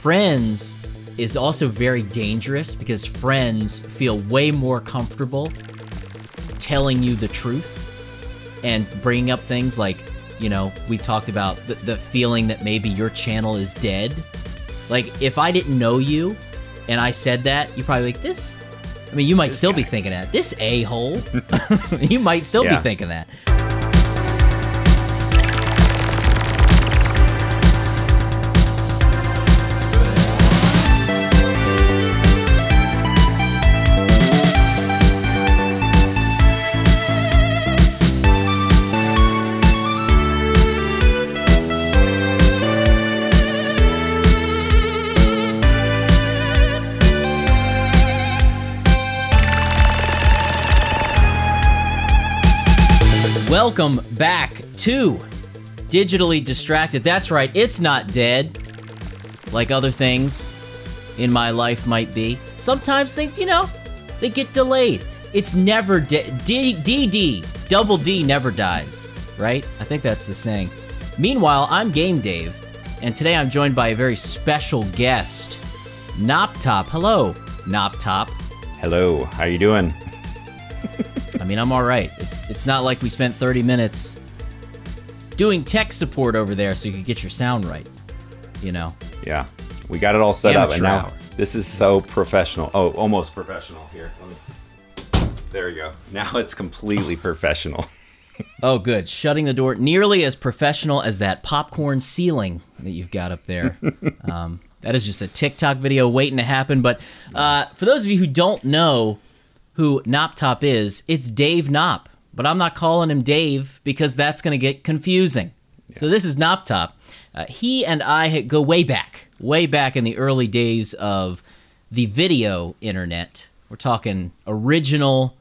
friends is also very dangerous because friends feel way more comfortable telling you the truth and bringing up things like, you know, we've talked about the, the feeling that maybe your channel is dead. Like, if I didn't know you and I said that, you're probably like, this. I mean, you might still be thinking that. This a hole. you might still Yeah. be thinking that. Welcome back to Digitally Distracted. That's right, it's not dead like other things in my life might be. Sometimes things, you know, they get delayed. It's never dead. DD, double D never dies, right? I think that's the saying. Meanwhile, I'm Game Dave, and today I'm joined by a very special guest, Knoptop. Hello, Knoptop. Hello, how you doing? I mean, I'm all right. It's it's not like we spent 30 minutes doing tech support over there so you could get your sound right. You know. Yeah, we got it all set up, and now hour. this is so professional. Oh, almost professional. Here, let me. There we go. Now it's completely professional. Oh, good. Shutting the door nearly as professional as that popcorn ceiling that you've got up there. um, that is just a TikTok video waiting to happen. But uh, for those of you who don't know who Knoptop is, it's Dave Knop. But I'm not calling him Dave because that's going to get confusing. So this is Knoptop. Uh, he and I go way back, way back in the early days of the video internet. We're talking original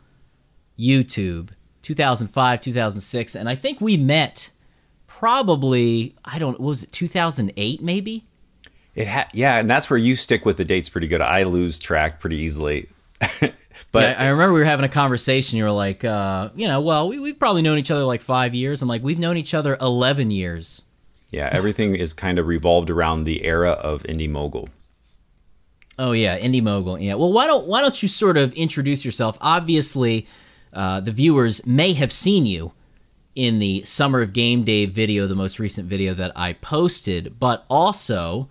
YouTube, 2005, 2006, and I think we met probably I don't was it 2008 maybe? It ha- yeah, and that's where you stick with the dates pretty good. I lose track pretty easily. but I, I remember we were having a conversation. You were like, uh, you know, well, we, we've probably known each other like five years. I'm like, we've known each other 11 years. yeah, everything is kind of revolved around the era of Indy Mogul. Oh yeah, Indy Mogul. Yeah. Well, why don't why don't you sort of introduce yourself? Obviously, uh, the viewers may have seen you in the Summer of Game Dave video, the most recent video that I posted, but also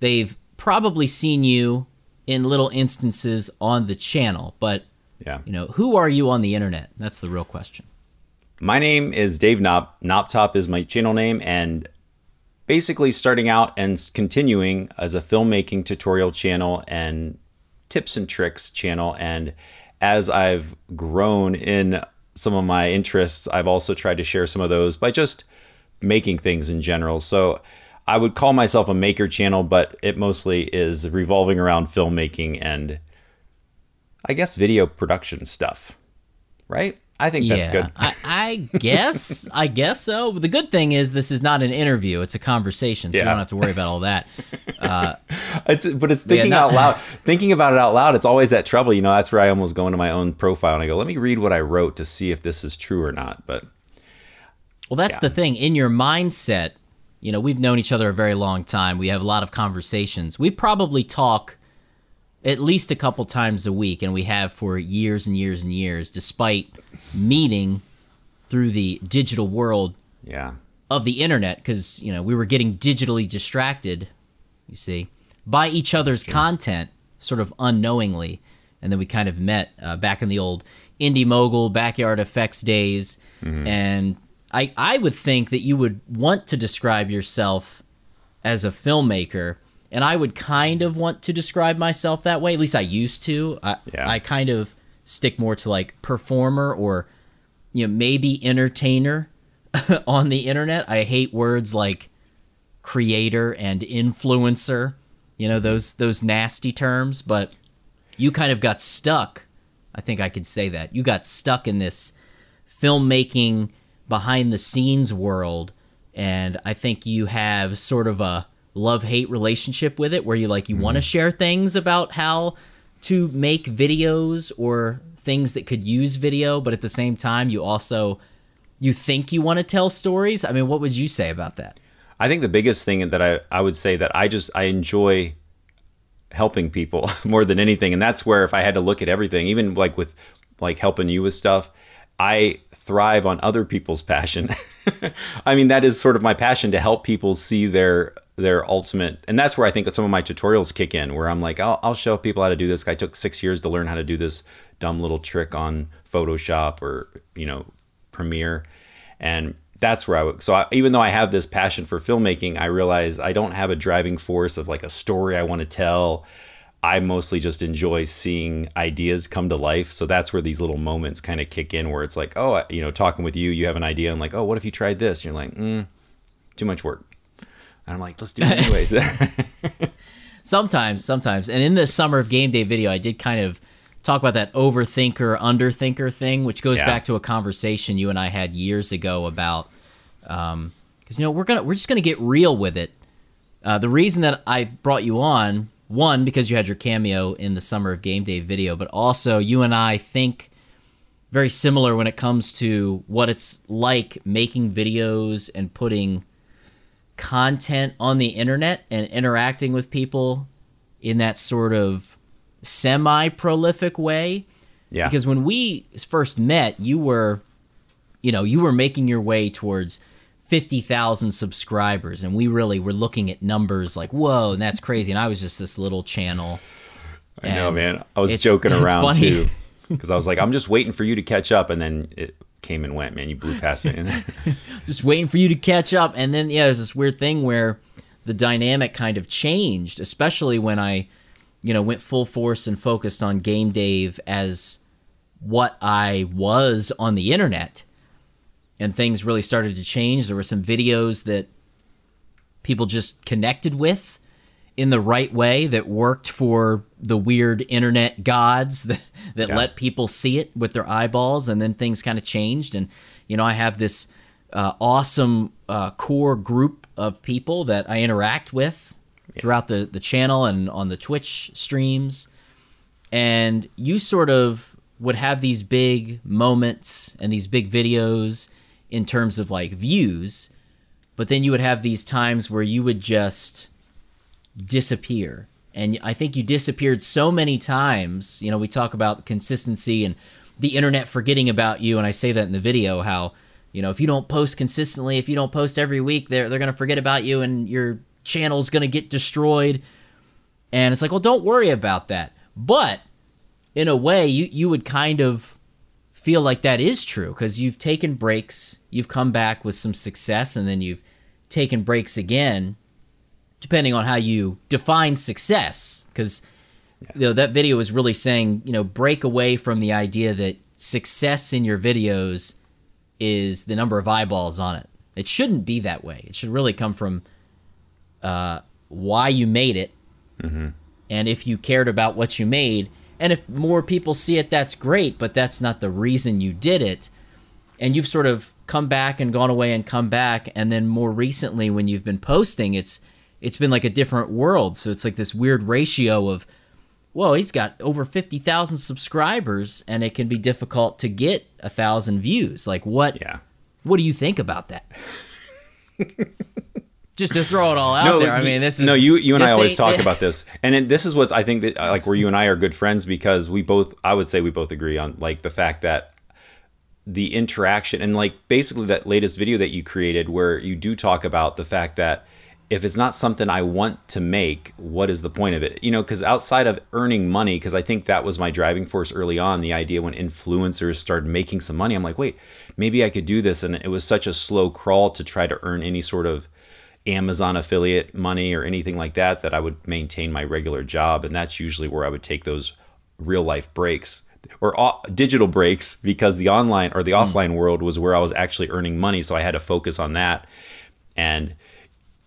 they've probably seen you in little instances on the channel. But Yeah. you know, who are you on the internet? That's the real question. My name is Dave Knop. Knoptop is my channel name, and basically starting out and continuing as a filmmaking tutorial channel and tips and tricks channel. And as I've grown in some of my interests, I've also tried to share some of those by just making things in general. So I would call myself a maker channel, but it mostly is revolving around filmmaking and I guess video production stuff. Right? I think that's yeah, good. I, I guess. I guess so. The good thing is this is not an interview; it's a conversation, so you don't have to worry about all that. It's, but it's thinking no- out loud. Thinking about it out loud, it's always that trouble. You know, that's where I almost go into my own profile and I go, let me read what I wrote to see if this is true or not. But Well, that's Yeah. the thing. In your mindset, you know, we've known each other a very long time. We have a lot of conversations. We probably talk at least a couple times a week, and we have for years and years and years, despite meeting through the digital world yeah, of the internet, because, you know, we were getting digitally distracted, you see, by each other's content, sort of unknowingly. And then we kind of met uh, back in the old Indy Mogul backyard effects days. And I, I would think that you would want to describe yourself as a filmmaker. And I would kind of want to describe myself that way. At least I used to. I, Yeah. I kind of stick more to like performer or, you know, maybe entertainer on the internet. I hate words like creator and influencer, you know, those those nasty terms, but you kind of got stuck. I think I could say that. You got stuck in this filmmaking behind the scenes world and I think you have sort of a love-hate relationship with it where you like you mm-hmm. want to share things about how to make videos or things that could use video, but at the same time you also you think you want to tell stories. I mean, what would you say about that? I think the biggest thing that I, I would say that I just I enjoy helping people more than anything. And that's where if I had to look at everything, even like with like helping you with stuff, I thrive on other people's passion. I mean, that is sort of my passion to help people see their their ultimate and that's where I think some of my tutorials kick in where I'm like, I'll, I'll show people how to do this. I took six years to learn how to do this dumb little trick on Photoshop or, you know, Premiere. And that's where I would. So I, even though I have this passion for filmmaking, I realize I don't have a driving force of like a story I want to tell. I mostly just enjoy seeing ideas come to life. So that's where these little moments kind of kick in, where it's like, oh, you know, talking with you, you have an idea, and like, oh, what if you tried this? And you're like, mm, too much work. And I'm like, let's do it anyways. sometimes, sometimes, and in the summer of Game Dave video, I did kind of talk about that overthinker underthinker thing which goes yeah. back to a conversation you and i had years ago about because um, you know we're gonna we're just gonna get real with it uh, the reason that i brought you on one because you had your cameo in the summer of Game Dave video but also you and i think very similar when it comes to what it's like making videos and putting content on the internet and interacting with people in that sort of semi prolific way. Yeah. Because when we first met, you were, you know, you were making your way towards 50,000 subscribers. And we really were looking at numbers like, whoa, and that's crazy. And I was just this little channel. I know, man. I was joking around too. Because I was like, I'm just waiting for you to catch up. And then it came and went, man. You blew past me. just waiting for you to catch up. And then, yeah, there's this weird thing where the dynamic kind of changed, especially when I you know, went full force and focused on Game Dave as what I was on the internet. And things really started to change. There were some videos that people just connected with in the right way that worked for the weird internet gods that, that yeah. let people see it with their eyeballs. And then things kind of changed. And, you know, I have this uh, awesome uh, core group of people that I interact with throughout the, the channel and on the Twitch streams. And you sort of would have these big moments and these big videos in terms of like views, but then you would have these times where you would just disappear. And I think you disappeared so many times. You know, we talk about consistency and the internet forgetting about you. And I say that in the video how, you know, if you don't post consistently, if you don't post every week, they're, they're going to forget about you and you're channel's going to get destroyed. And it's like, well, don't worry about that. But in a way, you, you would kind of feel like that is true because you've taken breaks, you've come back with some success, and then you've taken breaks again, depending on how you define success. Because yeah. you know, that video was really saying, you know, break away from the idea that success in your videos is the number of eyeballs on it. It shouldn't be that way. It should really come from uh, why you made it, mm-hmm. and if you cared about what you made. And if more people see it, that's great, but that's not the reason you did it. And you've sort of come back and gone away and come back, and then more recently, when you've been posting, it's it's been like a different world. So it's like this weird ratio of, well, he's got over fifty thousand subscribers, and it can be difficult to get a thousand views. Like what? Yeah. What do you think about that? just to throw it all out no, there. I mean, this is no. You you and I always talk about this, and it, this is what I think that uh, like where you and I are good friends because we both. I would say we both agree on like the fact that the interaction and like basically that latest video that you created where you do talk about the fact that if it's not something I want to make, what is the point of it? You know, because outside of earning money, because I think that was my driving force early on, the idea when influencers started making some money, I'm like, wait, maybe I could do this. And it was such a slow crawl to try to earn any sort of Amazon affiliate money or anything like that, that I would maintain my regular job. And that's usually where I would take those real life breaks or digital breaks because the online or the mm. offline world was where I was actually earning money. So I had to focus on that. And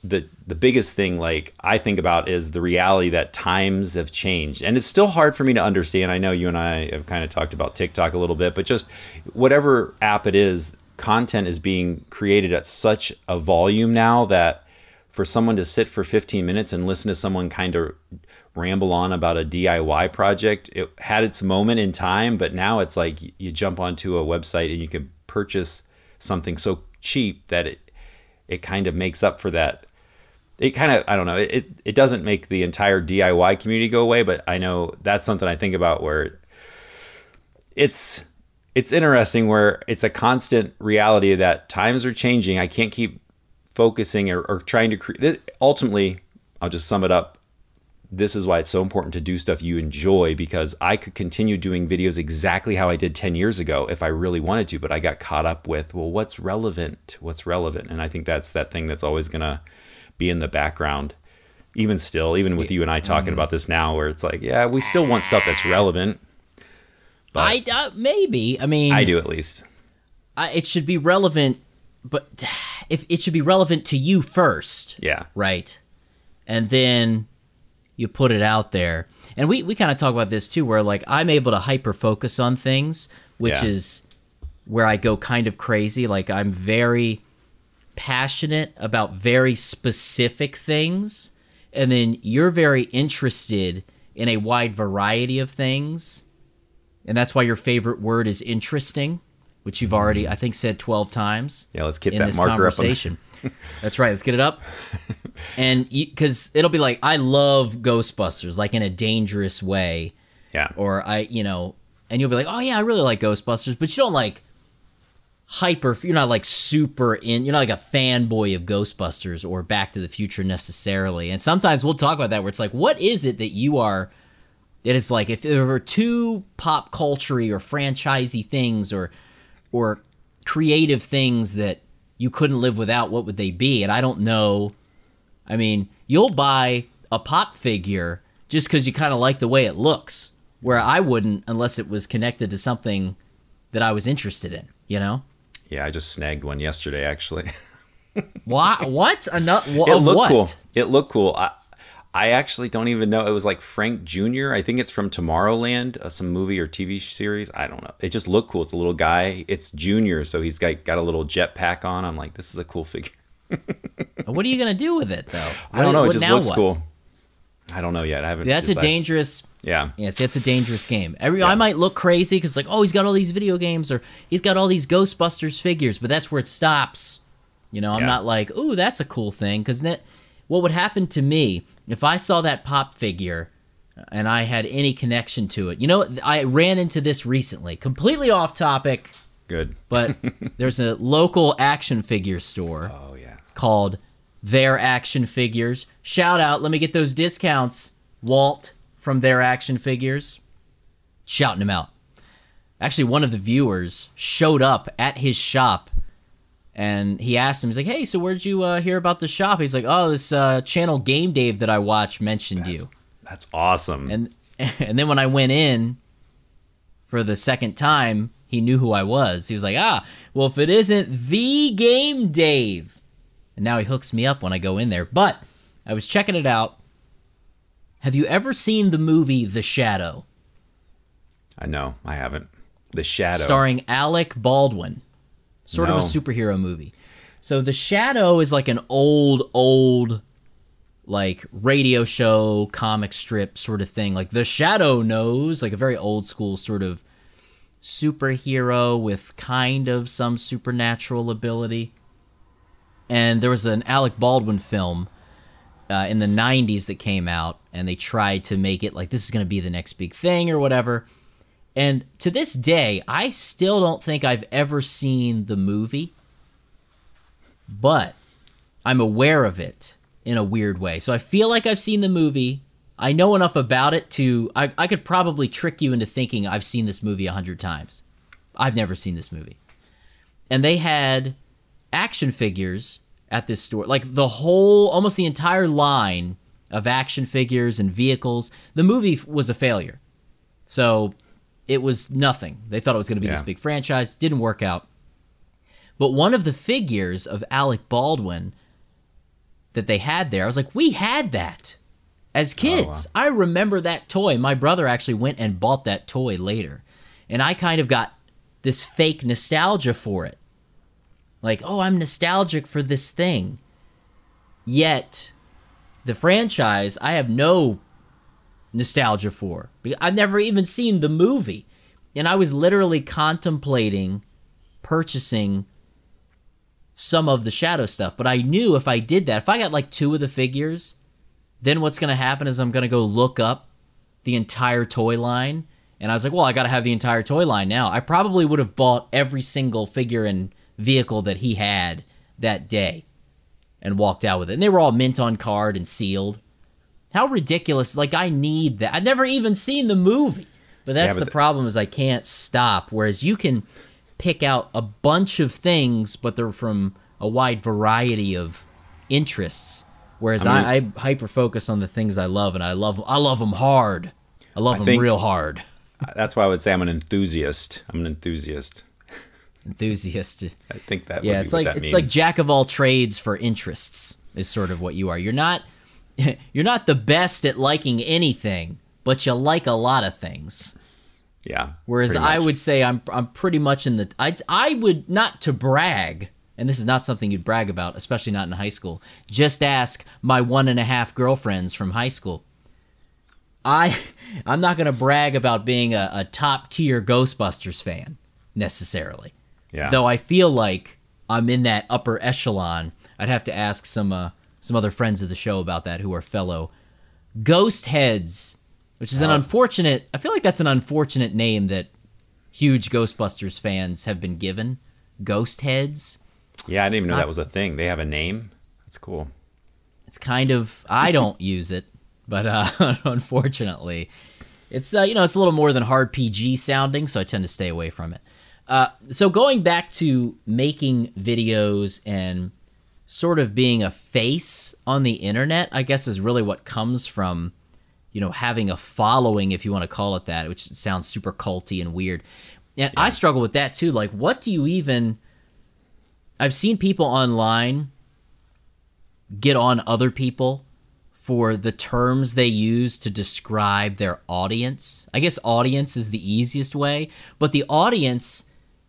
the the biggest thing like I think about is the reality that times have changed. And it's still hard for me to understand. I know you and I have kind of talked about TikTok a little bit, but just whatever app it is, content is being created at such a volume now that for someone to sit for 15 minutes and listen to someone kind of ramble on about a DIY project, it had its moment in time, but now it's like you jump onto a website and you can purchase something so cheap that it it kind of makes up for that. It kind of I don't know. It it doesn't make the entire DIY community go away, but I know that's something I think about where it's it's interesting where it's a constant reality that times are changing. I can't keep focusing or, or trying to create. Ultimately, I'll just sum it up. This is why it's so important to do stuff you enjoy because I could continue doing videos exactly how I did 10 years ago if I really wanted to, but I got caught up with, well, what's relevant? What's relevant? And I think that's that thing that's always going to be in the background. Even still, even with you and I talking mm-hmm. about this now, where it's like, yeah, we still want stuff that's relevant. But I uh, maybe. I mean, I do at least. I, it should be relevant, but if it should be relevant to you first. Yeah. Right. And then you put it out there. And we, we kind of talk about this too, where like I'm able to hyper focus on things, which yeah. is where I go kind of crazy. Like I'm very passionate about very specific things. And then you're very interested in a wide variety of things and that's why your favorite word is interesting, which you've already, I think, said twelve times. Yeah, let's get in that this marker conversation. up. that's right. Let's get it up. and because it'll be like, I love Ghostbusters, like in a dangerous way. Yeah. Or I, you know, and you'll be like, oh yeah, I really like Ghostbusters, but you don't like hyper. You're not like super in. You're not like a fanboy of Ghostbusters or Back to the Future necessarily. And sometimes we'll talk about that where it's like, what is it that you are it is like if there were two pop culture or franchisey things or or creative things that you couldn't live without, what would they be? And I don't know. I mean, you'll buy a pop figure just because you kind of like the way it looks, where I wouldn't unless it was connected to something that I was interested in. You know? Yeah, I just snagged one yesterday, actually. Why? What? Another? It looked what? cool. It looked cool. I, I actually don't even know. It was like Frank Jr. I think it's from Tomorrowland, uh, some movie or TV series. I don't know. It just looked cool. It's a little guy. It's Junior, so he's got got a little jetpack on. I'm like, this is a cool figure. what are you gonna do with it though? What, I don't know. It just looks what? cool. I don't know yet. I haven't. See, that's decided. a dangerous. Yeah. Yeah. See, that's a dangerous game. Every yeah. I might look crazy because like, oh, he's got all these video games or he's got all these Ghostbusters figures, but that's where it stops. You know, I'm yeah. not like, ooh, that's a cool thing because that. What would happen to me if I saw that pop figure and I had any connection to it, you know, I ran into this recently, completely off topic. Good. But there's a local action figure store. Oh, yeah. Called Their Action Figures. Shout out. Let me get those discounts, Walt from Their Action Figures. Shouting him out. Actually, one of the viewers showed up at his shop and he asked him, he's like, "Hey, so where'd you uh, hear about the shop?" He's like, "Oh, this uh, channel Game Dave that I watch mentioned that's, you." That's awesome. And and then when I went in for the second time, he knew who I was. He was like, "Ah, well, if it isn't the Game Dave," and now he hooks me up when I go in there. But I was checking it out. Have you ever seen the movie The Shadow? I know I haven't. The Shadow, starring Alec Baldwin sort no. of a superhero movie. So The Shadow is like an old, old, like radio show, comic strip sort of thing. Like The Shadow knows, like a very old school sort of superhero with kind of some supernatural ability. And there was an Alec Baldwin film uh, in the 90s that came out, and they tried to make it like this is going to be the next big thing or whatever. And to this day, I still don't think I've ever seen the movie, but I'm aware of it in a weird way. So I feel like I've seen the movie. I know enough about it to I, I could probably trick you into thinking I've seen this movie a hundred times. I've never seen this movie. And they had action figures at this store. Like the whole almost the entire line of action figures and vehicles. The movie was a failure. So it was nothing. They thought it was going to be yeah. this big franchise. Didn't work out. But one of the figures of Alec Baldwin that they had there, I was like, we had that as oh, kids. Oh, wow. I remember that toy. My brother actually went and bought that toy later. And I kind of got this fake nostalgia for it. Like, oh, I'm nostalgic for this thing. Yet, the franchise, I have no nostalgia for. I've never even seen the movie. And I was literally contemplating purchasing some of the shadow stuff. But I knew if I did that, if I got like two of the figures, then what's going to happen is I'm going to go look up the entire toy line. And I was like, well, I got to have the entire toy line now. I probably would have bought every single figure and vehicle that he had that day and walked out with it. And they were all mint on card and sealed. How ridiculous. Like, I need that. I've never even seen the movie. But that's Yeah, but the problem is I can't stop. Whereas you can pick out a bunch of things, but they're from a wide variety of interests. Whereas I, I, hyper focus on the things I love, and I love I love them hard. I love them think- real hard. That's why I would say I'm an enthusiast. I'm an enthusiast. Enthusiast. I think that. Yeah, would be it's like it's means. like jack of all trades for interests is sort of what you are. You're not you're not the best at liking anything, but you like a lot of things. yeah. Whereas I would say I'm I'm pretty much in the I I would not to brag, and this is not something you'd brag about, especially not in high school. Just ask my one and a half girlfriends from high school. I I'm not gonna brag about being a, a top tier Ghostbusters fan necessarily. Yeah. Though I feel like I'm in that upper echelon. I'd have to ask some uh, some other friends of the show about that who are fellow ghost heads, which is an unfortunate. I feel like that's an unfortunate name that huge Ghostbusters fans have been given. Ghost heads. Yeah, I didn't even know not- that was a thing. They have a name. That's cool. It's kind of I don't use it, but uh, unfortunately, it's uh, you know it's a little more than hard PG sounding, so I tend to stay away from it. Uh, so going back to making videos and sort of being a face on the internet, I guess is really what comes from you know having a following, if you want to call it that, which sounds super culty and weird. And I struggle with that too. Like, what do you even? I've seen people online get on other people for the terms they use to describe their audience. I guess audience is the easiest way, but the audience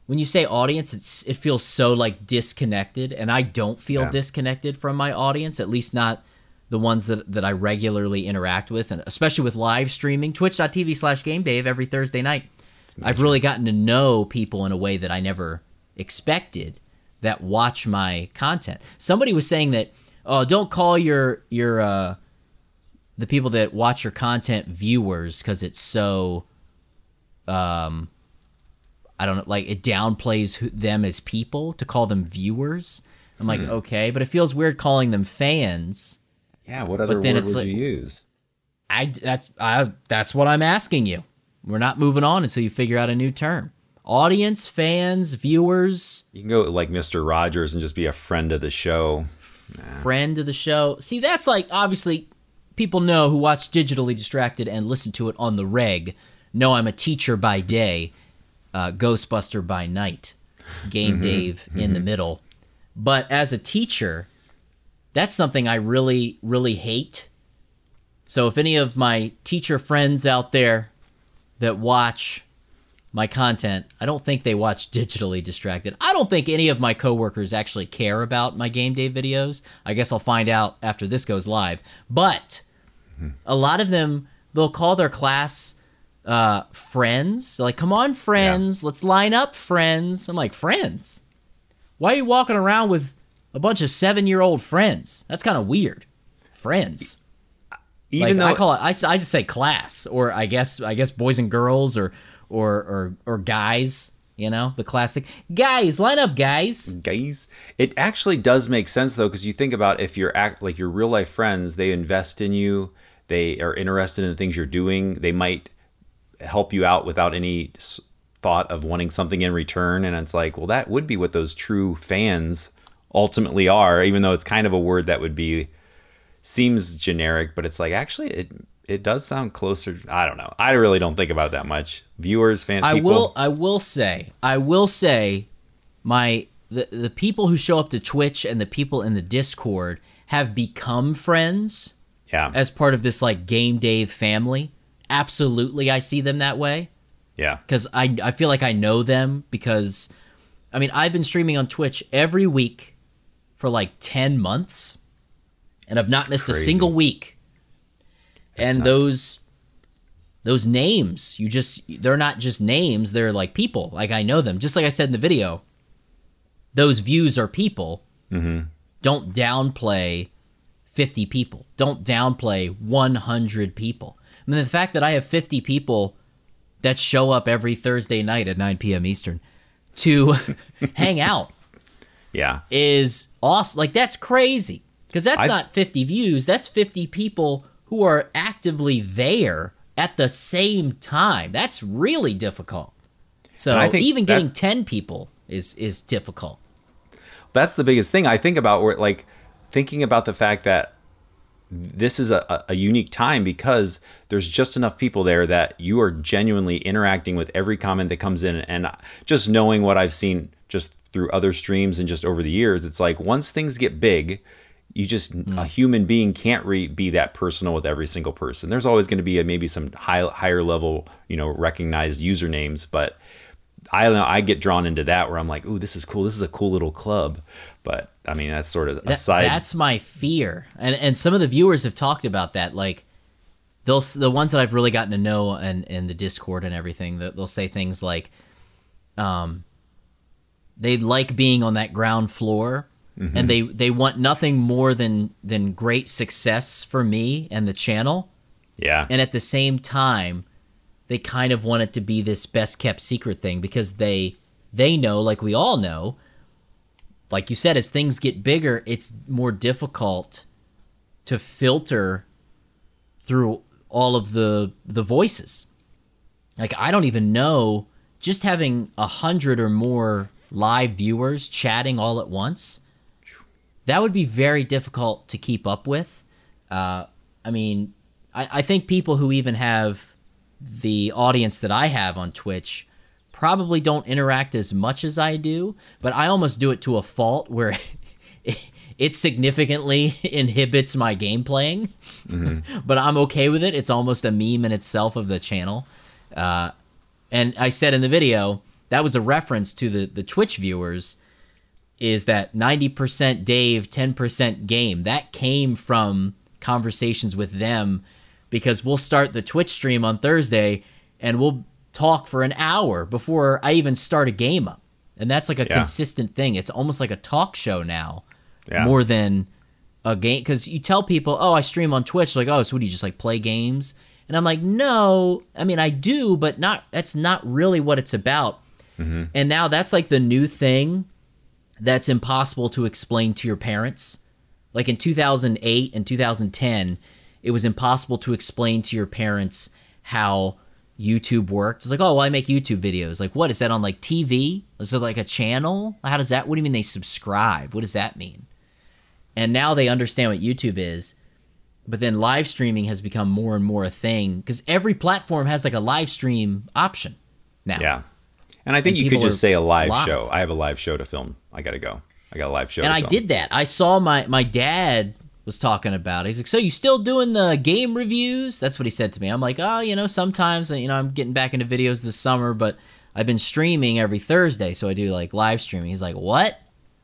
when you say audience it's it feels so like disconnected and I don't feel Yeah. disconnected from my audience, at least not the ones that, that I regularly interact with, and especially with live streaming, twitch.tv slash game dave every Thursday night. I've really gotten to know people in a way that I never expected that watch my content. Somebody was saying that, oh, don't call your your uh, the people that watch your content viewers because it's so, um, I don't know, like it downplays who, them as people to call them viewers. I'm like, hmm. okay, but it feels weird calling them fans. Yeah. What other then word it's would like- you use? I that's I that's what I'm asking you. We're not moving on until you figure out a new term. Audience, fans, viewers, You can go like Mr. Rogers and just be a friend of the show. friend of the show. See, that's like obviously people know who watch Digitally Distracted and listen to it on the reg know I'm a teacher by day, uh, Ghostbuster by night, Game mm-hmm. Dave in the mm-hmm. middle. But as a teacher, that's something I really, really hate. So if any of my teacher friends out there that watch my content, I don't think they watch Digitally Distracted. I don't think any of my coworkers actually care about my Game Dave videos. I guess I'll find out after this goes live. But hmm. a lot of them, they'll call their class uh, friends. They're like, come on, friends, let's line up, friends. I'm like, friends? Why are you walking around with a bunch of seven year old friends? That's kind of weird. Friends Even like though I call it, I, I just say class, or I guess I guess boys and girls, or or or or guys. You know, the classic guys line up, guys. guys it actually does make sense though because you think about if you're act like your real life friends they invest in you they are interested in the things you're doing they might help you out without any thought of wanting something in return. And it's like well that would be what those true fans ultimately are even though it's kind of a word that would be seems generic but it's like actually it it does sound closer i don't know. I really don't think about that much. Viewers fans I people, will I will say I will say my the the people who show up to Twitch and the people in the Discord have become friends yeah. as part of this like Game Dave family. Absolutely, I see them that way. yeah because I I feel like I know them because I mean I've been streaming on Twitch every week for like ten months, and I've not missed a single week. and nuts. those those names, you just they're not just names; they're like people. Like I know them, just like I said in the video. those views are people. Don't downplay 50 people. Don't downplay 100 people. I mean, the fact that I have 50 people that show up every Thursday night at 9 p.m. Eastern to hang out Yeah. is awesome. Like, that's crazy. Because that's I- not 50 views, that's 50 people who are actively there at the same time. That's really difficult. So even that- getting 10 people is is difficult. that's the biggest thing I think about where like thinking about the fact that this is a, a- unique time because there's just enough people there that you are genuinely interacting with every comment that comes in. And just knowing what I've seen just through other streams and just over the years it's like once things get big you just mm. a human being can't re- be that personal with every single person. There's always going to be a, maybe some high, higher level you know recognized usernames but I know. I get drawn into that where I'm like, "Ooh, this is cool. This is a cool little club." But I mean, that's sort of That- aside. That's my fear, and and some of the viewers have talked about that. Like, they'll the ones that I've really gotten to know and in the Discord and everything. That they'll say things like, um, they like being on that ground floor, Mm-hmm. and they they want nothing more than than great success for me and the channel, yeah, and at the same time, they kind of want it to be this best kept secret thing because they they know, like we all know, like you said, as things get bigger, it's more difficult to filter through all of the the voices. Like I don't even know just having a hundred or more live viewers chatting all at once. That would be very difficult to keep up with. Uh, I mean, I, I think people who even have the audience that I have on Twitch probably don't interact as much as I do, but I almost do it to a fault where it significantly inhibits my game playing. but I'm okay with it. It's almost a meme in itself of the channel. Uh, and I said in the video that was a reference to the the Twitch viewers is that 90% Dave, 10% game. That came from conversations with them because we'll start the Twitch stream on Thursday and we'll talk for an hour before I even start a game up. And that's like a Yeah. consistent thing. It's almost like a talk show now Yeah. more than a game because you tell people, "Oh, I stream on Twitch." Like, "Oh, so what do you just like play games?" And I'm like, "No, I mean I do, but not. That's not really what it's about." Mm-hmm. And now that's like the new thing that's impossible to explain to your parents. Like in 2008 and 2010, it was impossible to explain to your parents how YouTube worked. It's like, oh, well, I make YouTube videos. Like, what is that on like TV? Is it like a channel? How does that? What do you mean they subscribe? What does that mean? And now they understand what YouTube is. But then live streaming has become more and more a thing because every platform has like a live stream option now. yeah. And I think And you could just say a live, live. show. I have a live show to film. I gotta go. I got a live show. and to I film. did that. I saw my my dad was talking about. He's like, "So you still doing the game reviews?" That's what he said to me. I'm like, "Oh, you know, sometimes you know I'm getting back into videos this summer, but I've been streaming every Thursday, so I do like live streaming." He's like, "What?"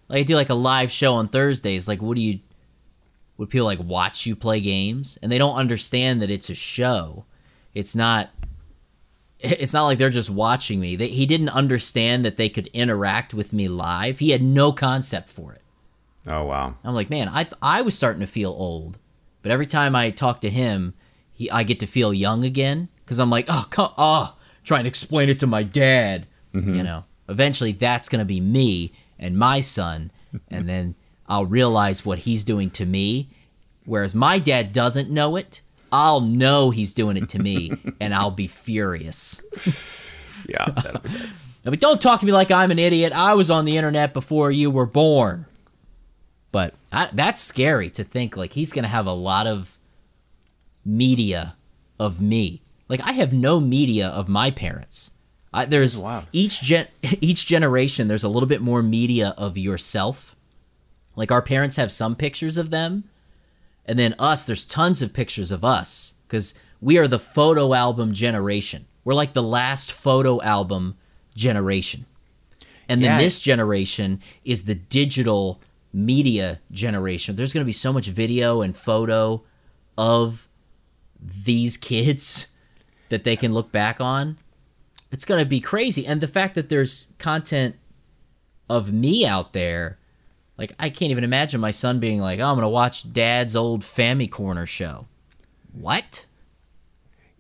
Like I do like a live show on Thursdays. Like, what do you? Would people like watch you play games? And they don't understand that it's a show. It's not. It's not like they're just watching me. They, he didn't understand that they could interact with me live. He had no concept for it. Oh wow. I'm like, man, I I was starting to feel old, but every time I talk to him, he I get to feel young again because I'm like, oh, come, oh, trying to explain it to my dad. Mm-hmm. You know, eventually that's gonna be me and my son, and then I'll realize what he's doing to me. Whereas my dad doesn't know it, I'll know he's doing it to me, and I'll be furious. Yeah. that'd be good. I mean, don't talk to me like I'm an idiot. I was on the internet before you were born. But I, that's scary to think like he's gonna have a lot of media of me. Like I have no media of my parents. I, there's wild. each gen each generation. There's a little bit more media of yourself. Like our parents have some pictures of them, and then us. There's tons of pictures of us because we are the photo album generation. We're like the last photo album generation. And then Yeah. this generation is the digital media generation. There's going to be so much video and photo of these kids that they can look back on. It's going to be crazy. And the fact that there's content of me out there. Like I can't even imagine my son being like, "Oh, I'm gonna watch Dad's old Family Corner show." What?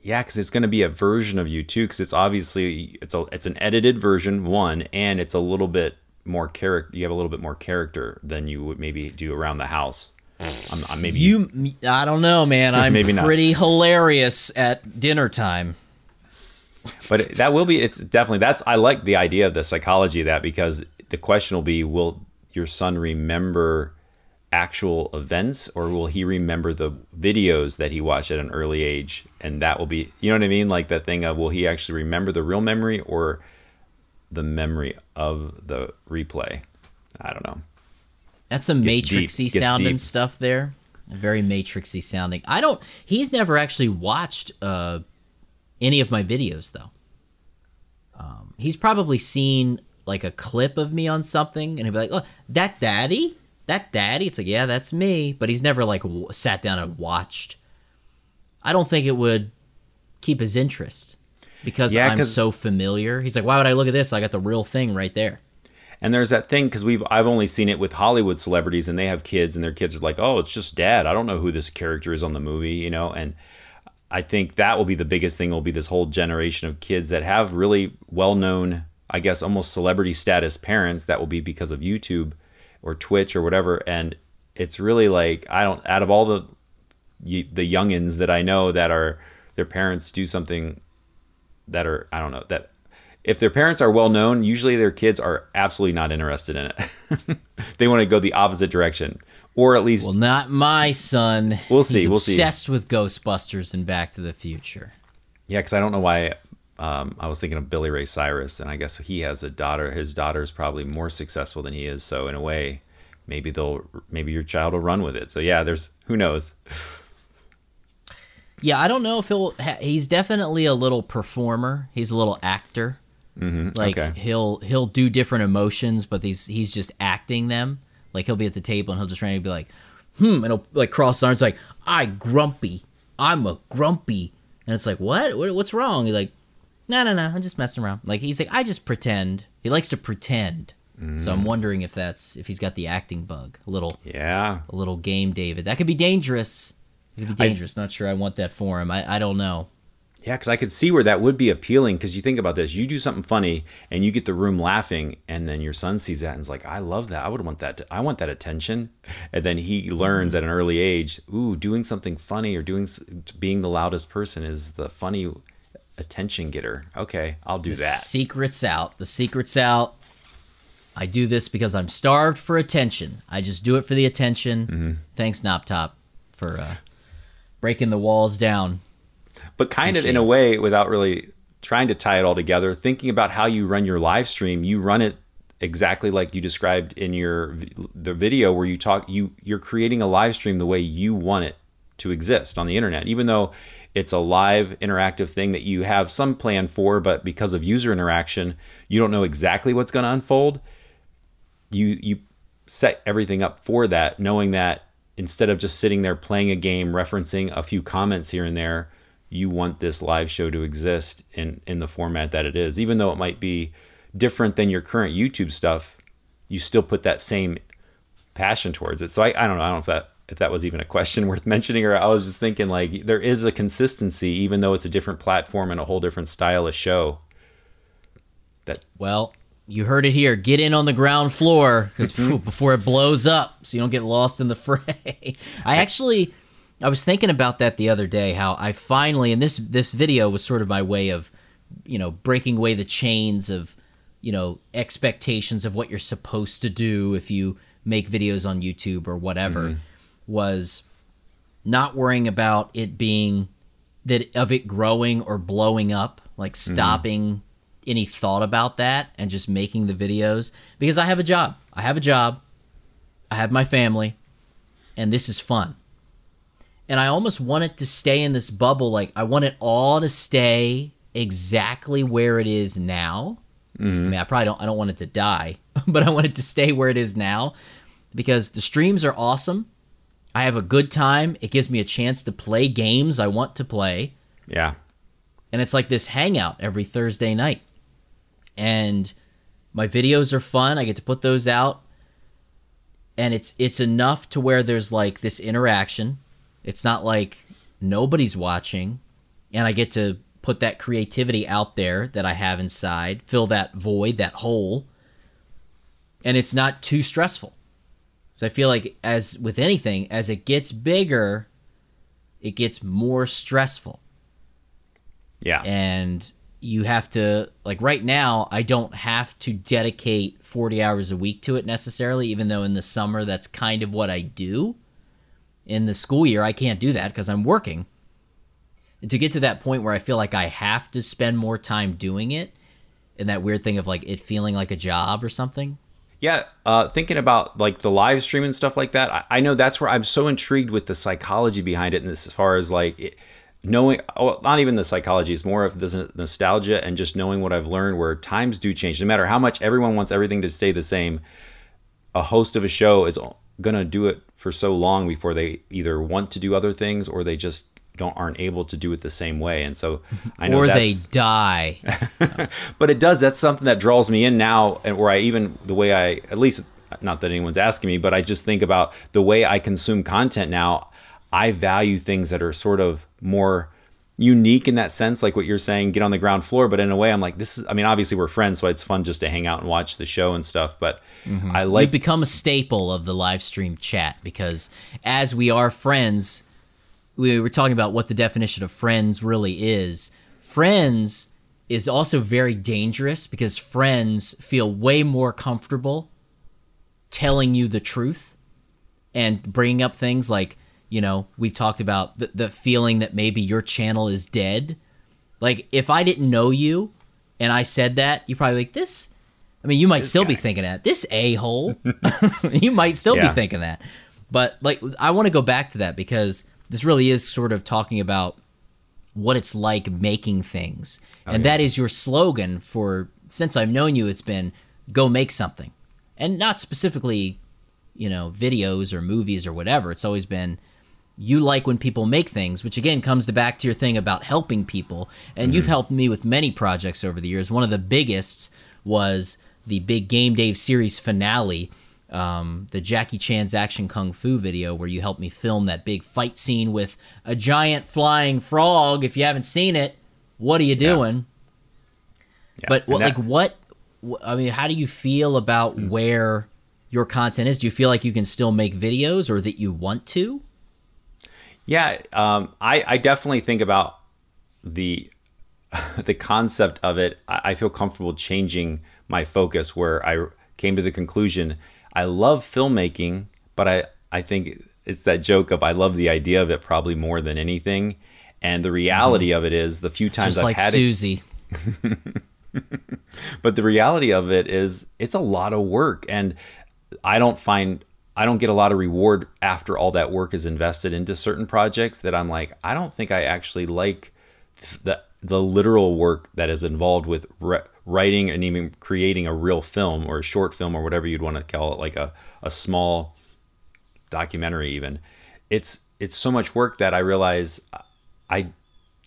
Yeah, because it's going to be a version of you too. Because it's obviously it's a it's an edited version one, and it's a little bit more character. You have a little bit more character than you would maybe do around the house. I'm, I'm maybe You, I don't know, man. I'm Maybe not. pretty hilarious at dinner time. but that will be it's definitely that's i like the idea of the psychology of that because the question will be will your son remember actual events or will he remember the videos that he watched at an early age and that will be you know what i mean like that thing of will he actually remember the real memory or the memory of the replay i don't know That's some Gets matrixy deep. stuff there. Very matrixy sounding. I don't. He's never actually watched uh, any of my videos though. Um, he's probably seen like a clip of me on something, and he'll be like, "Oh, that daddy, that daddy." It's like, yeah, that's me. But he's never like w- sat down and watched. I don't think it would keep his interest because Yeah, I'm so familiar. He's like, "Why would I look at this? I got the real thing right there." And there's that thing because we've I've only seen it with Hollywood celebrities, and they have kids, and their kids are like, "Oh, it's just dad. I don't know who this character is on the movie," you know. And I think that will be the biggest thing. Will be this whole generation of kids that have really well-known, I guess, almost celebrity status parents. That will be because of YouTube or Twitch or whatever. And it's really like I don't. Out of all the the youngins that I know that are their parents do something that are I don't know that if their parents are well known, usually their kids are absolutely not interested in it. they want to go the opposite direction, or at least Well, not my son. We'll see, He's we'll see. obsessed with Ghostbusters and Back to the Future. yeah. Because I don't know why. Um, I was thinking of Billy Ray Cyrus, and I guess he has a daughter. His daughter is probably more successful than he is. So in a way, maybe they'll maybe your child will run with it. So yeah, there's who knows. Yeah, I don't know if he'll. Ha- he's definitely a little performer. He's a little actor. Mm-hmm, like okay. he'll he'll do different emotions, but he's he's just acting them. Like he'll be at the table and he'll just randomly be like, "Hmm," and he'll like cross his arms like, "I grumpy. I'm a grumpy." And it's like, "What? what what's wrong?" He's like, "No, no, no. I'm just messing around." Like he's like, "I just pretend." He likes to pretend. So I'm wondering if that's if he's got the acting bug. A little Yeah, a little game David. That could be dangerous. It could be dangerous. Not sure I want that for him. I, I don't know. Yeah, because I could see where that would be appealing. Because you think about this, you do something funny and you get the room laughing, and then your son sees that and is like, "I love that. I would want that. To, I want that attention." And then he learns at an early age, "Ooh, doing something funny or doing being the loudest person is the funny attention getter." Okay, I'll do that. Secret's out. The secret's out. I do this because I'm starved for attention. I just do it for the attention. Mm-hmm. Thanks, Knoptop, for uh, breaking the walls down. but kind of in a way without really trying to tie it all together thinking about how you run your live stream you run it exactly like you described in your the video where you talk you you're creating a live stream the way you want it to exist on the internet even though it's a live interactive thing that you have some plan for but because of user interaction you don't know exactly what's going to unfold you you set everything up for that knowing that instead of just sitting there playing a game referencing a few comments here and there you want this live show to exist in in the format that it is. Even though it might be different than your current youtube stuff you still put that same passion towards it. So i, I don't know i don't know if that if that was even a question worth mentioning or i was just thinking like there is a consistency even though it's a different platform and a whole different style of show that Well, you heard it here. Get in on the ground floor because Mm-hmm. before it blows up, so you don't get lost in the fray. I actually, I was thinking about that the other day. How I finally, and this this video was sort of my way of, you know, breaking away the chains of, you know, expectations of what you're supposed to do if you make videos on YouTube or whatever. Was not worrying about it being that of it growing or blowing up, like stopping any thought about that and just making the videos because I have a job. I have a job. I have my family and this is fun. And I almost want it to stay in this bubble like I want it all to stay exactly where it is now. Mm-hmm. I mean, I probably don't I don't want it to die, but I want it to stay where it is now because the streams are awesome. I have a good time. It gives me a chance to play games I want to play yeah and it's like this hangout every Thursday night. And my videos are fun. I get to put those out. And it's it's enough to where there's like this interaction. It's not like nobody's watching and I get to put that creativity out there that I have inside, fill that void, that hole. And it's not too stressful. So I feel like as with anything, as it gets bigger, it gets more stressful. Yeah. And you have to like right now I don't have to dedicate 40 hours a week to it necessarily even though in the summer that's kind of what I do. In the school year I can't do that because I'm working. And to get to that point where I feel like I have to spend more time doing it and that weird thing of like it feeling like a job or something. Yeah, uh, thinking about like the live stream and stuff like that, I, I, know that's where I'm so intrigued with the psychology behind it, and as far as like it, knowing, oh, not even the psychology, it's more of this nostalgia and just knowing what I've learned. Where times do change, no matter how much everyone wants everything to stay the same. A host of a show is gonna do it for so long before they either want to do other things or they just don't aren't able to do it the same way and so i know or they die but it does that's something that draws me in now and where i even the way i at least not that anyone's asking me but i just think about the way i consume content now i value things that are sort of more unique in that sense like what you're saying get on the ground floor but in a way i'm like this is i mean obviously we're friends so it's fun just to hang out and watch the show and stuff but mm-hmm. i like You've become a staple of the live stream chat because as we are friends we were talking about what the definition of friends really is. Friends is also very dangerous because friends feel way more comfortable telling you the truth and bringing up things like, you know, we've talked about the, the feeling that maybe your channel is dead. Like, if I didn't know you and I said that, you probably like, this. I mean, you might this still guy. be thinking that. This a hole. you might still yeah. be thinking that. But, like, I want to go back to that because this really is sort of talking about what it's like making things. Oh, and yeah. that is your slogan for since I've known you it's been go make something. And not specifically, you know, videos or movies or whatever. It's always been you like when people make things, which again comes to back to your thing about helping people. And mm-hmm. you've helped me with many projects over the years. One of the biggest was the big Game Dave series finale um, the Jackie Chan's action kung fu video where you helped me film that big fight scene with a giant flying frog. If you haven't seen it, what are you doing? Yeah. Yeah. But what, that- like what? I mean, how do you feel about mm. where your content is? Do you feel like you can still make videos, or that you want to? Yeah, um, I, I definitely think about the the concept of it. I, I feel comfortable changing my focus where I came to the conclusion I love filmmaking, but I I think it's that joke of I love the idea of it probably more than anything. And the reality mm-hmm. of it is the few times Just I've like had Susie. it. but the reality of it is it's a lot of work and I don't find I don't get a lot of reward after all that work is invested into certain projects that I'm like I don't think I actually like the the literal work that is involved with re- writing and even creating a real film or a short film or whatever you'd want to call it, like a, a small documentary even. It's it's so much work that I realize I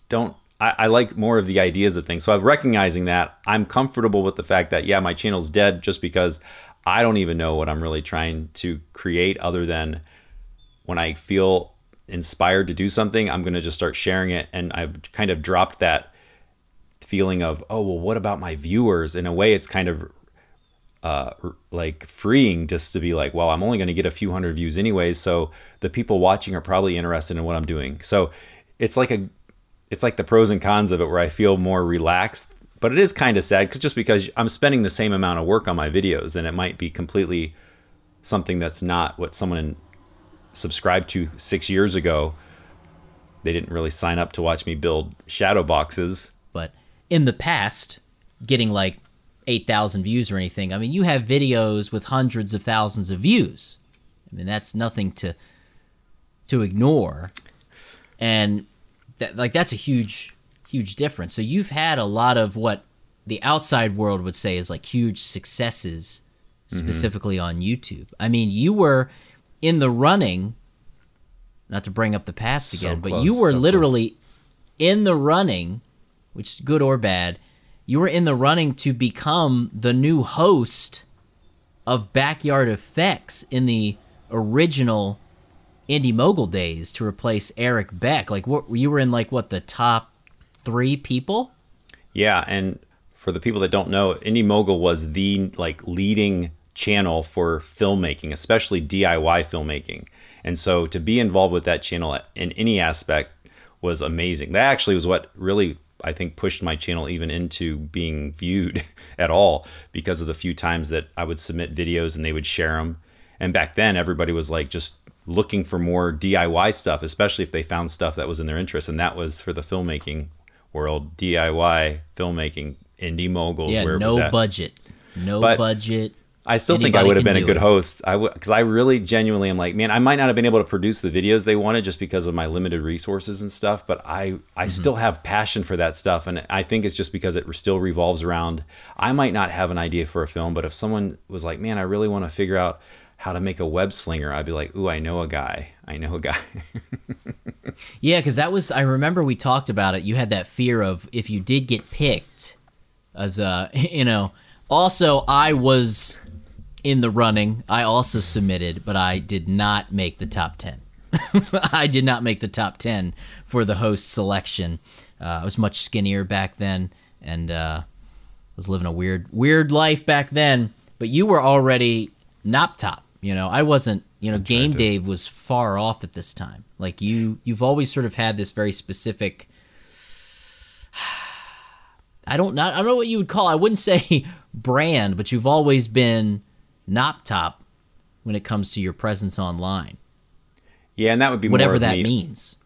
don't I, I like more of the ideas of things. So I'm recognizing that I'm comfortable with the fact that yeah, my channel's dead just because I don't even know what I'm really trying to create other than when I feel inspired to do something, I'm going to just start sharing it. And I've kind of dropped that feeling of oh well what about my viewers in a way it's kind of uh, like freeing just to be like well i'm only going to get a few hundred views anyways so the people watching are probably interested in what i'm doing so it's like a it's like the pros and cons of it where i feel more relaxed but it is kind of sad because just because i'm spending the same amount of work on my videos and it might be completely something that's not what someone subscribed to six years ago they didn't really sign up to watch me build shadow boxes but in the past getting like 8,000 views or anything. I mean, you have videos with hundreds of thousands of views. I mean, that's nothing to to ignore. And that like that's a huge huge difference. So you've had a lot of what the outside world would say is like huge successes mm-hmm. specifically mm-hmm. on YouTube. I mean, you were in the running not to bring up the past again, so but you were so literally close. in the running which is good or bad, you were in the running to become the new host of Backyard FX in the original Indy Mogul days to replace Erik Beck. Like, what you were in like what the top three people? Yeah, and for the people that don't know, Indy Mogul was the like leading channel for filmmaking, especially DIY filmmaking. And so to be involved with that channel in any aspect was amazing. That actually was what really I think pushed my channel even into being viewed at all because of the few times that I would submit videos and they would share them. And back then everybody was like just looking for more DIY stuff, especially if they found stuff that was in their interest and that was for the filmmaking world, DIY filmmaking, indie moguls. Yeah, no budget, no but budget. I still think I would have been a good it. host. I would because I really genuinely am like, man, I might not have been able to produce the videos they wanted just because of my limited resources and stuff, but I I mm-hmm. still have passion for that stuff, and I think it's just because it still revolves around. I might not have an idea for a film, but if someone was like, man, I really want to figure out how to make a web slinger, I'd be like, ooh, I know a guy. I know a guy. yeah, because that was I remember we talked about it. You had that fear of if you did get picked as a you know. Also, I was in the running. I also submitted, but I did not make the top 10. I did not make the top 10 for the host selection. Uh, I was much skinnier back then and uh, was living a weird, weird life back then. But you were already Knoptop. You know, I wasn't. You know, Game Dave was far off at this time. Like you, you've always sort of had this very specific. I don't not I don't know what you would call. I wouldn't say brand, but you've always been Knoptop when it comes to your presence online. Yeah, and that would be whatever that me. means.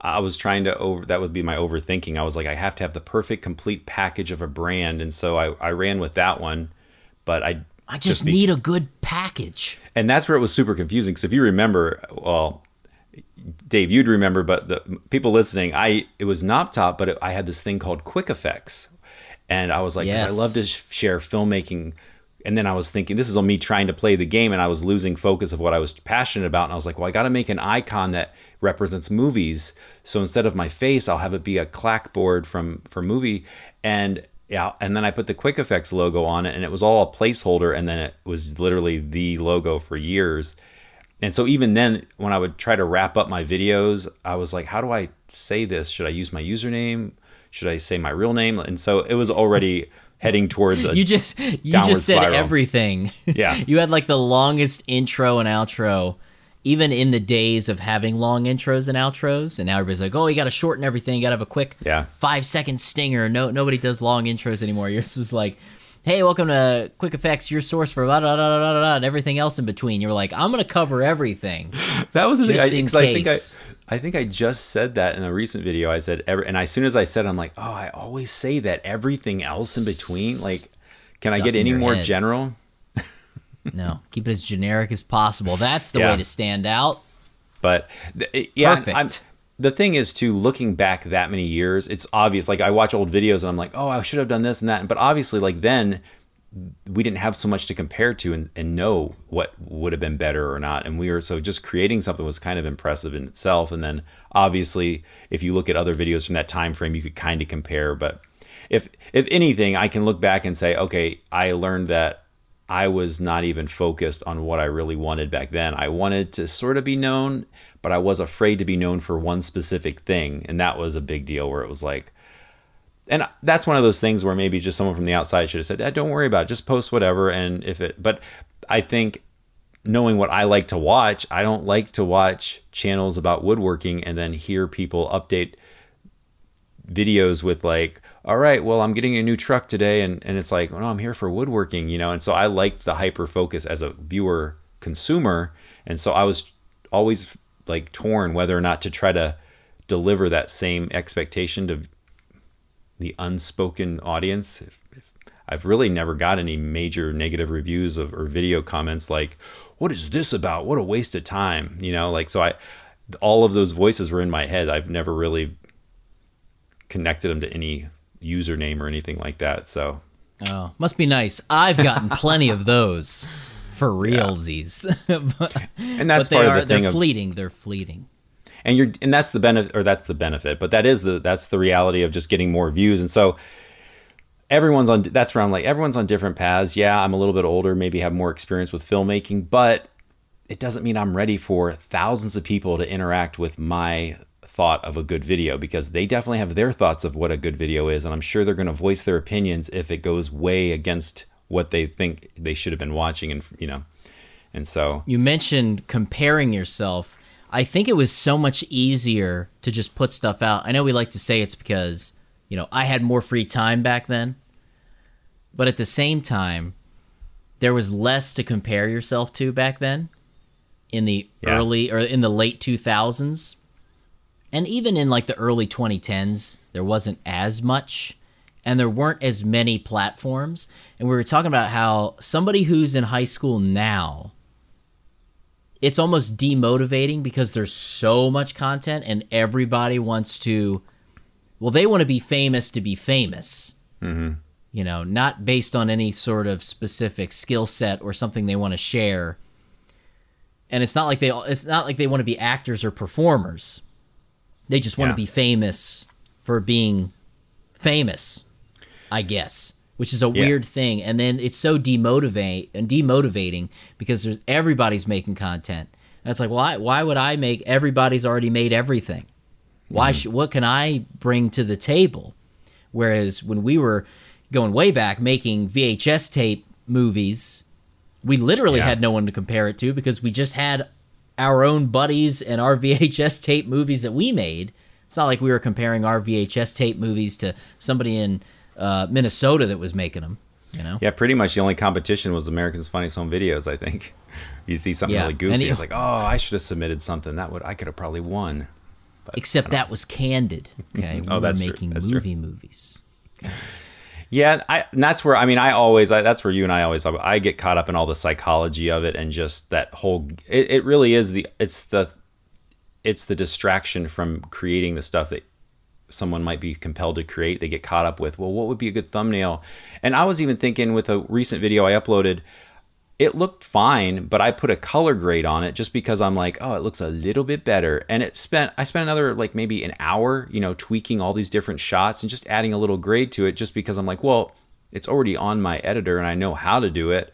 I was trying to over that would be my overthinking. I was like, I have to have the perfect complete package of a brand, and so I, I ran with that one. But I I just, just be, need a good package. And that's where it was super confusing. Because if you remember, well, Dave, you'd remember, but the people listening, I it was Knoptop, but it, I had this thing called Quick Effects, and I was like, yes. I love to share filmmaking and then I was thinking, this is on me trying to play the game, and I was losing focus of what I was passionate about. And I was like, well, I got to make an icon that represents movies. So instead of my face, I'll have it be a clackboard from for movie. And yeah, and then I put the Quick Effects logo on it, and it was all a placeholder, and then it was literally the logo for years. And so even then, when I would try to wrap up my videos, I was like, how do I say this? Should I use my username? Should I say my real name? And so it was already heading towards a you just you just said spiral. everything yeah you had like the longest intro and outro even in the days of having long intros and outros and now everybody's like oh you gotta shorten everything you gotta have a quick yeah five second stinger no nobody does long intros anymore yours was like hey welcome to quick effects your source for blah, blah, blah, blah, blah, and everything else in between you're like i'm gonna cover everything that was the thing I, I think I, I think I just said that in a recent video. I said, every, and as soon as I said, I'm like, oh, I always say that. Everything else in between, like, can I get any more head. general? No, keep it as generic as possible. That's the yeah. way to stand out. But eh, yeah, Perfect. I'm, the thing is, too, looking back that many years, it's obvious. Like I watch old videos and I'm like, oh, I should have done this and that. But obviously, like then we didn't have so much to compare to and, and know what would have been better or not and we were so just creating something was kind of impressive in itself and then obviously if you look at other videos from that time frame you could kind of compare but if if anything i can look back and say okay i learned that i was not even focused on what i really wanted back then i wanted to sort of be known but i was afraid to be known for one specific thing and that was a big deal where it was like and that's one of those things where maybe just someone from the outside should have said, eh, "Don't worry about it. Just post whatever." And if it, but I think knowing what I like to watch, I don't like to watch channels about woodworking and then hear people update videos with like, "All right, well, I'm getting a new truck today," and and it's like, "No, I'm here for woodworking," you know. And so I liked the hyper focus as a viewer consumer, and so I was always like torn whether or not to try to deliver that same expectation to the unspoken audience. I've really never got any major negative reviews of or video comments like, "What is this about? What a waste of time!" You know, like so. I all of those voices were in my head. I've never really connected them to any username or anything like that. So, oh, must be nice. I've gotten plenty of those for realsies. but, and that's part are, of the thing. They're of, fleeting. They're fleeting and you're and that's the benefit or that's the benefit but that is the that's the reality of just getting more views and so everyone's on that's where I'm like everyone's on different paths. Yeah, I'm a little bit older, maybe have more experience with filmmaking, but it doesn't mean I'm ready for thousands of people to interact with my thought of a good video because they definitely have their thoughts of what a good video is and I'm sure they're going to voice their opinions if it goes way against what they think they should have been watching and you know. And so You mentioned comparing yourself. I think it was so much easier to just put stuff out. I know we like to say it's because, you know, I had more free time back then. But at the same time, there was less to compare yourself to back then in the Yeah. early or in the late 2000s. And even in like the early 2010s, there wasn't as much and there weren't as many platforms. And we were talking about how somebody who's in high school now it's almost demotivating because there's so much content and everybody wants to well they want to be famous to be famous mm-hmm. you know not based on any sort of specific skill set or something they want to share and it's not like they it's not like they want to be actors or performers they just want Yeah. to be famous for being famous i guess which is a Yeah. weird thing and then it's so demotivate and demotivating because there's everybody's making content and it's like why why would i make everybody's already made everything why Mm-hmm. should what can i bring to the table whereas when we were going way back making vhs tape movies we literally Yeah. had no one to compare it to because we just had our own buddies and our VHS tape movies that we made. It's not like we were comparing our VHS tape movies to somebody in uh, Minnesota that was making them. You know, Yeah, pretty much the only competition was America's Funniest Home Videos. I think you see something Yeah, really and goofy, it- it's like, oh, I should have submitted something that would I could have probably won. except that was candid. Okay, we Oh, were that's true. making That's true. movie movies. Yeah, I, and that's where I mean, I always I, that's where you and I always I get caught up in all the psychology of it and just that whole. It, it really is the it's the it's the distraction from creating the stuff that someone might be compelled to create. They get caught up with well, what would be a good thumbnail? And I was even thinking with a recent video I uploaded, it looked fine, but I put a color grade on it just because I'm like, oh, it looks a little bit better. And it spent I spent another like maybe an hour, you know, tweaking all these different shots and just adding a little grade to it just because I'm like, well, it's already on my editor and I know how to do it.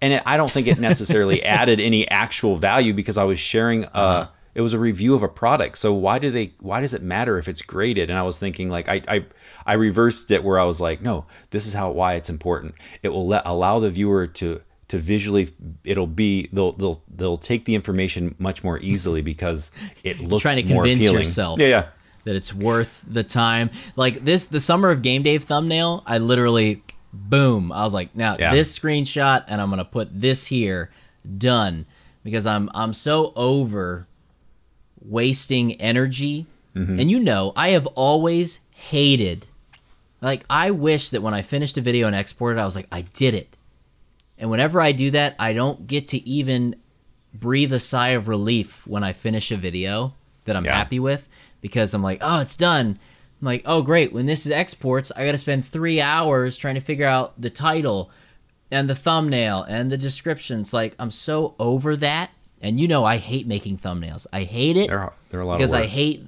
And it, I don't think it necessarily added any actual value because I was sharing a uh-huh. it was a review of a product. So why do they why does it matter if it's graded? And I was thinking like I I, I reversed it where I was like, no, this is how why it's important. It will let allow the viewer to to visually it'll be they'll they'll they'll take the information much more easily because it looks Trying to more convince appealing. yourself. Yeah, yeah. that it's worth the time. Like this, the summer of Game Dave thumbnail, I literally, boom, I was like, now Yeah. this screenshot, and I'm gonna put this here, done, because I'm I'm so over wasting energy, mm-hmm. and you know, I have always hated. Like I wish that when I finished a video and exported, I was like, I did it. And whenever I do that, I don't get to even breathe a sigh of relief when I finish a video that I'm Yeah. happy with because I'm like, oh, it's done. I'm like, oh, great. When this is exports, I got to spend three hours trying to figure out the title and the thumbnail and the descriptions. Like, I'm so over that. And you know, I hate making thumbnails. I hate it They're they're a lot because of I hate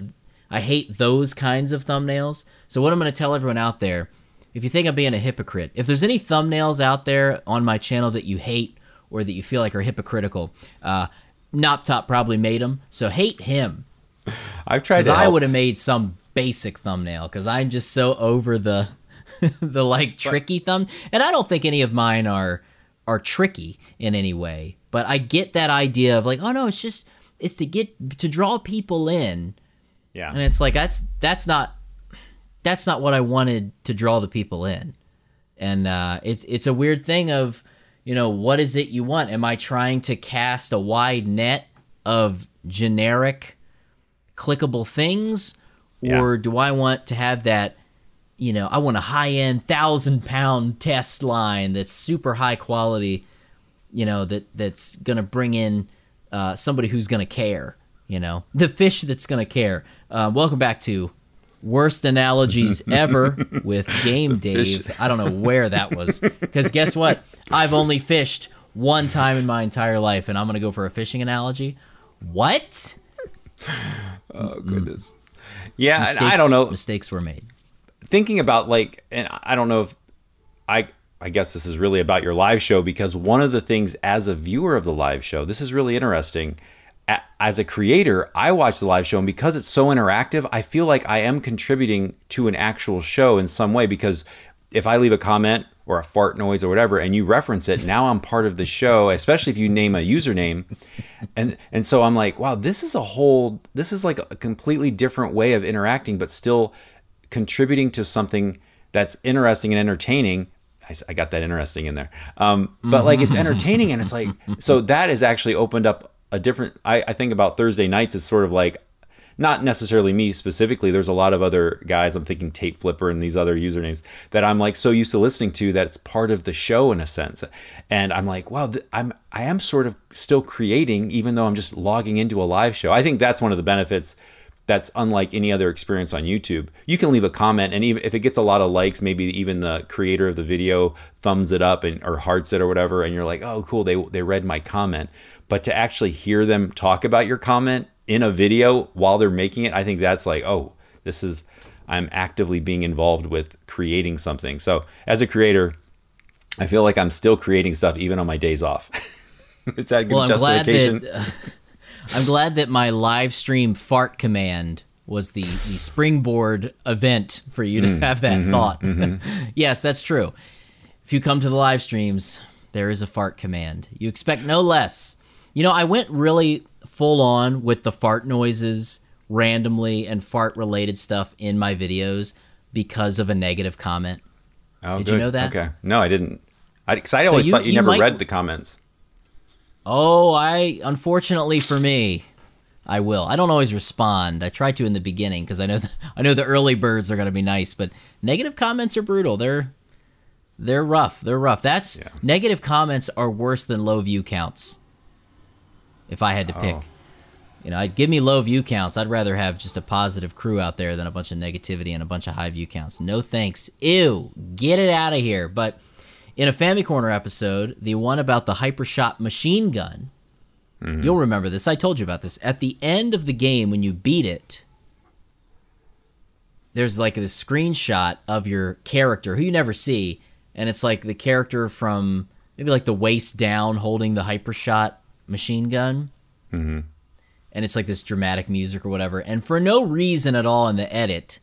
I hate those kinds of thumbnails. So what I'm going to tell everyone out there, if you think I'm being a hypocrite, if there's any thumbnails out there on my channel that you hate or that you feel like are hypocritical, uh, Knoptop probably made them, so hate him. I've tried to I would have made some basic thumbnail because I'm just so over the the like tricky thumb, and I don't think any of mine are are tricky in any way. But I get that idea of like, oh no, it's just it's to get to draw people in yeah. and it's like that's that's not that's not what I wanted to draw the people in. And uh, it's it's a weird thing of you know what is it you want? Am I trying to cast a wide net of generic clickable things, or Yeah. do I want to have that? You know, I want a high end thousand pound test line that's super high quality. You know that that's gonna bring in uh, somebody who's gonna care. You know, the fish that's gonna care. Uh, welcome back to worst analogies ever with Game Dave. I don't know where that was because guess what? I've only fished one time in my entire life, and I'm gonna go for a fishing analogy. What? Oh goodness. Yeah, Mistakes, I don't know. Mistakes were made. thinking about like, and I don't know if I I guess this is really about your live show because one of the things as a viewer of the live show, this is really interesting. As a creator, I watch the live show, and because it's so interactive, I feel like I am contributing to an actual show in some way. Because if I leave a comment or a fart noise or whatever, and you reference it, now I'm part of the show. Especially if you name a username, and and so I'm like, wow, this is a whole, this is like a completely different way of interacting, but still contributing to something that's interesting and entertaining I, I got that interesting in there. Um, but like it's entertaining and it's like so that has actually opened up a different. I, I think about Thursday nights as sort of like not necessarily me specifically. There's a lot of other guys. I'm thinking Tate Flipper and these other usernames that I'm like so used to listening to that it's part of the show in a sense. And I'm like, wow, th- I'm I am sort of still creating even though I'm just logging into a live show. I think that's one of the benefits that's unlike any other experience on YouTube. You can leave a comment, and even if it gets a lot of likes, maybe even the creator of the video thumbs it up and or hearts it or whatever, and you're like, oh, cool, they they read my comment. But to actually hear them talk about your comment in a video while they're making it, I think that's like, oh, this is I'm actively being involved with creating something. So as a creator, I feel like I'm still creating stuff even on my days off. is that a good well, justification? I'm glad that, uh, I'm glad that my live stream fart command was the, the springboard event for you to mm, have that mm-hmm, thought. Mm-hmm. yes, that's true. If you come to the live streams, there is a fart command. You expect no less. You know, I went really full on with the fart noises randomly and fart related stuff in my videos because of a negative comment. Oh, Did good. you know that? Okay. No, I didn't. I, cause I always you, thought you, you never might, read the comments. Oh, I unfortunately for me, I will. I don't always respond. I try to in the beginning because I know the, I know the early birds are going to be nice, but negative comments are brutal. They're they're rough. They're rough. That's yeah. negative comments are worse than low view counts. If I had to pick, oh. you know, I'd give me low view counts. I'd rather have just a positive crew out there than a bunch of negativity and a bunch of high view counts. No thanks. Ew. Get it out of here. But in a Family Corner episode, the one about the Hypershot machine gun, mm-hmm. you'll remember this. I told you about this. At the end of the game, when you beat it, there's like this screenshot of your character who you never see, and it's like the character from maybe like the waist down holding the Hypershot machine gun. Mm-hmm. And it's like this dramatic music or whatever. And for no reason at all in the edit,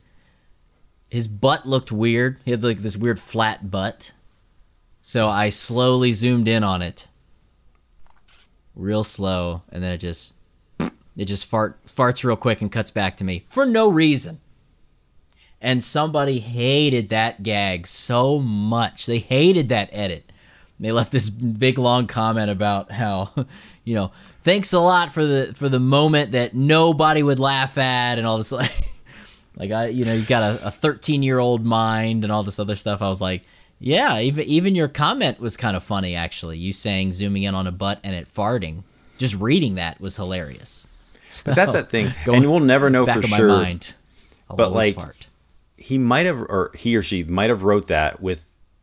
his butt looked weird. He had like this weird flat butt. So I slowly zoomed in on it, real slow, and then it just it just fart farts real quick and cuts back to me for no reason. And somebody hated that gag so much. They hated that edit. They left this big long comment about how, you know, thanks a lot for the for the moment that nobody would laugh at and all this like like I you know, you've got a 13 year old mind and all this other stuff. I was like, yeah, even even your comment was kind of funny actually. You saying zooming in on a butt and it farting. Just reading that was hilarious. So, but that's that thing, and we'll never know back for sure. Mind, but like, fart. he might have, or he or she might have wrote that with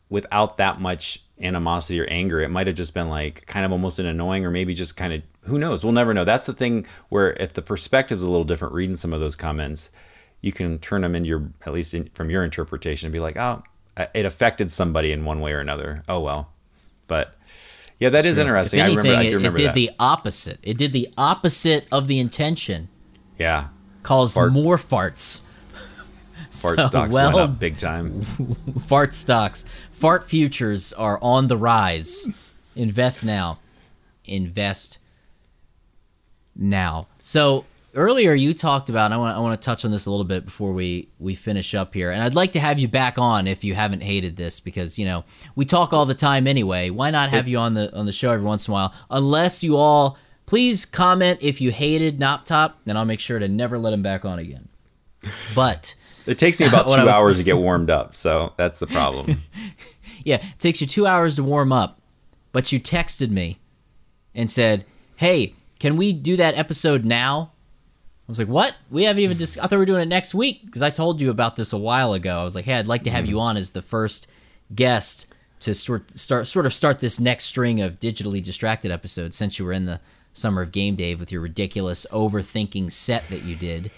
without that much animosity or anger. It might have just been like kind of almost an annoying, or maybe just kind of who knows. We'll never know. That's the thing where if the perspective's a little different, reading some of those comments, you can turn them into your at least in, from your interpretation and be like, oh, it affected somebody in one way or another. Oh well, but yeah, that That's is interesting. If anything, I remember. I remember it, did that. the opposite. It did the opposite of the intention. Yeah, caused Fart. more farts. Fart so, stocks well, went up big time. fart stocks, fart futures are on the rise. Invest now. Invest now. So earlier you talked about I want I want to touch on this a little bit before we we finish up here. And I'd like to have you back on if you haven't hated this because, you know, we talk all the time anyway. Why not have you on the on the show every once in a while? Unless you all please comment if you hated Knop and I'll make sure to never let him back on again. But it takes me about 2 was, hours to get warmed up, so that's the problem. yeah, it takes you 2 hours to warm up. But you texted me and said, "Hey, can we do that episode now?" I was like, "What? We haven't even discussed. I thought we were doing it next week because I told you about this a while ago. I was like, "Hey, I'd like to have mm. you on as the first guest to start, start sort of start this next string of digitally distracted episodes since you were in the summer of Game Dave with your ridiculous overthinking set that you did."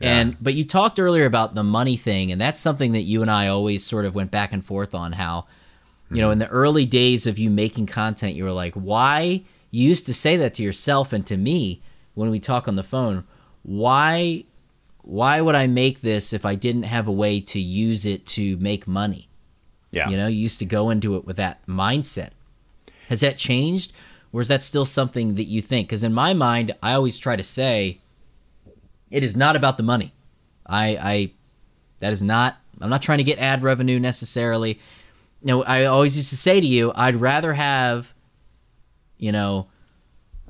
And but you talked earlier about the money thing, and that's something that you and I always sort of went back and forth on. How, you know, mm-hmm. in the early days of you making content, you were like, why? You used to say that to yourself and to me when we talk on the phone. Why? Why would I make this if I didn't have a way to use it to make money? Yeah. You know, you used to go into it with that mindset. Has that changed? Or is that still something that you think? Because in my mind, I always try to say, it is not about the money. I, I, that is not, I'm not trying to get ad revenue necessarily. You know, I always used to say to you, I'd rather have, you know,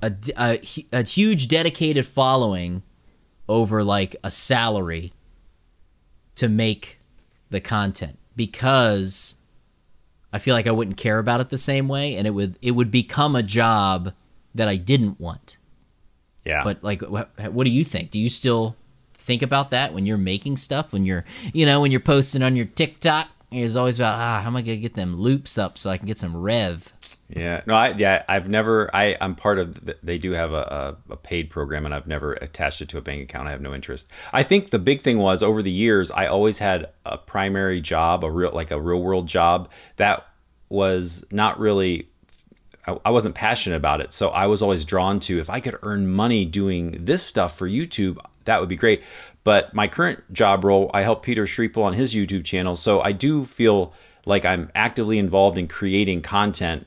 a, a, a huge dedicated following over like a salary to make the content because I feel like I wouldn't care about it the same way, and it would it would become a job that I didn't want. Yeah. But like, what, what do you think? Do you still think about that when you're making stuff? When you're, you know, when you're posting on your TikTok, it's always about ah, how am I gonna get them loops up so I can get some rev? Yeah, no, I yeah, I've never. I I'm part of. The, they do have a, a, a paid program, and I've never attached it to a bank account. I have no interest. I think the big thing was over the years, I always had a primary job, a real like a real world job that was not really. I, wasn't passionate about it, so I was always drawn to if I could earn money doing this stuff for YouTube, that would be great. But my current job role, I help Peter Sripol on his YouTube channel, so I do feel like I'm actively involved in creating content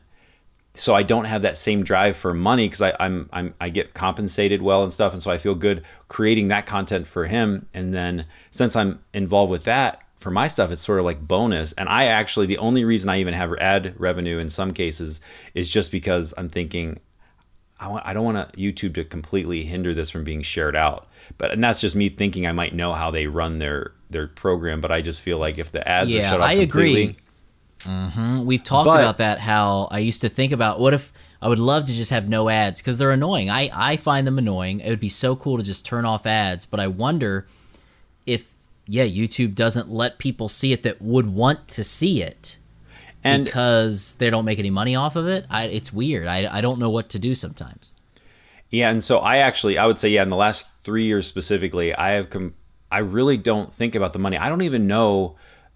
so I don't have that same drive for money because I'm I'm I get compensated well and stuff, and so I feel good creating that content for him. And then since I'm involved with that for my stuff, it's sort of like bonus. And I actually the only reason I even have ad revenue in some cases is just because I'm thinking I want I don't want YouTube to completely hinder this from being shared out. But and that's just me thinking I might know how they run their their program, but I just feel like if the ads Yeah, are shut off I agree. completely, hmm We've talked But- about that. How I used to think about what if I would love to just have no ads because they're annoying. I I find them annoying. It would be so cool to just turn off ads, but I wonder if yeah, YouTube doesn't let people see it that would want to see it and because they don't make any money off of it. I, it's weird. I, I don't know what to do sometimes. Yeah, and so I actually I would say yeah, in the last three years specifically, I have com- I really don't think about the money. I don't even know.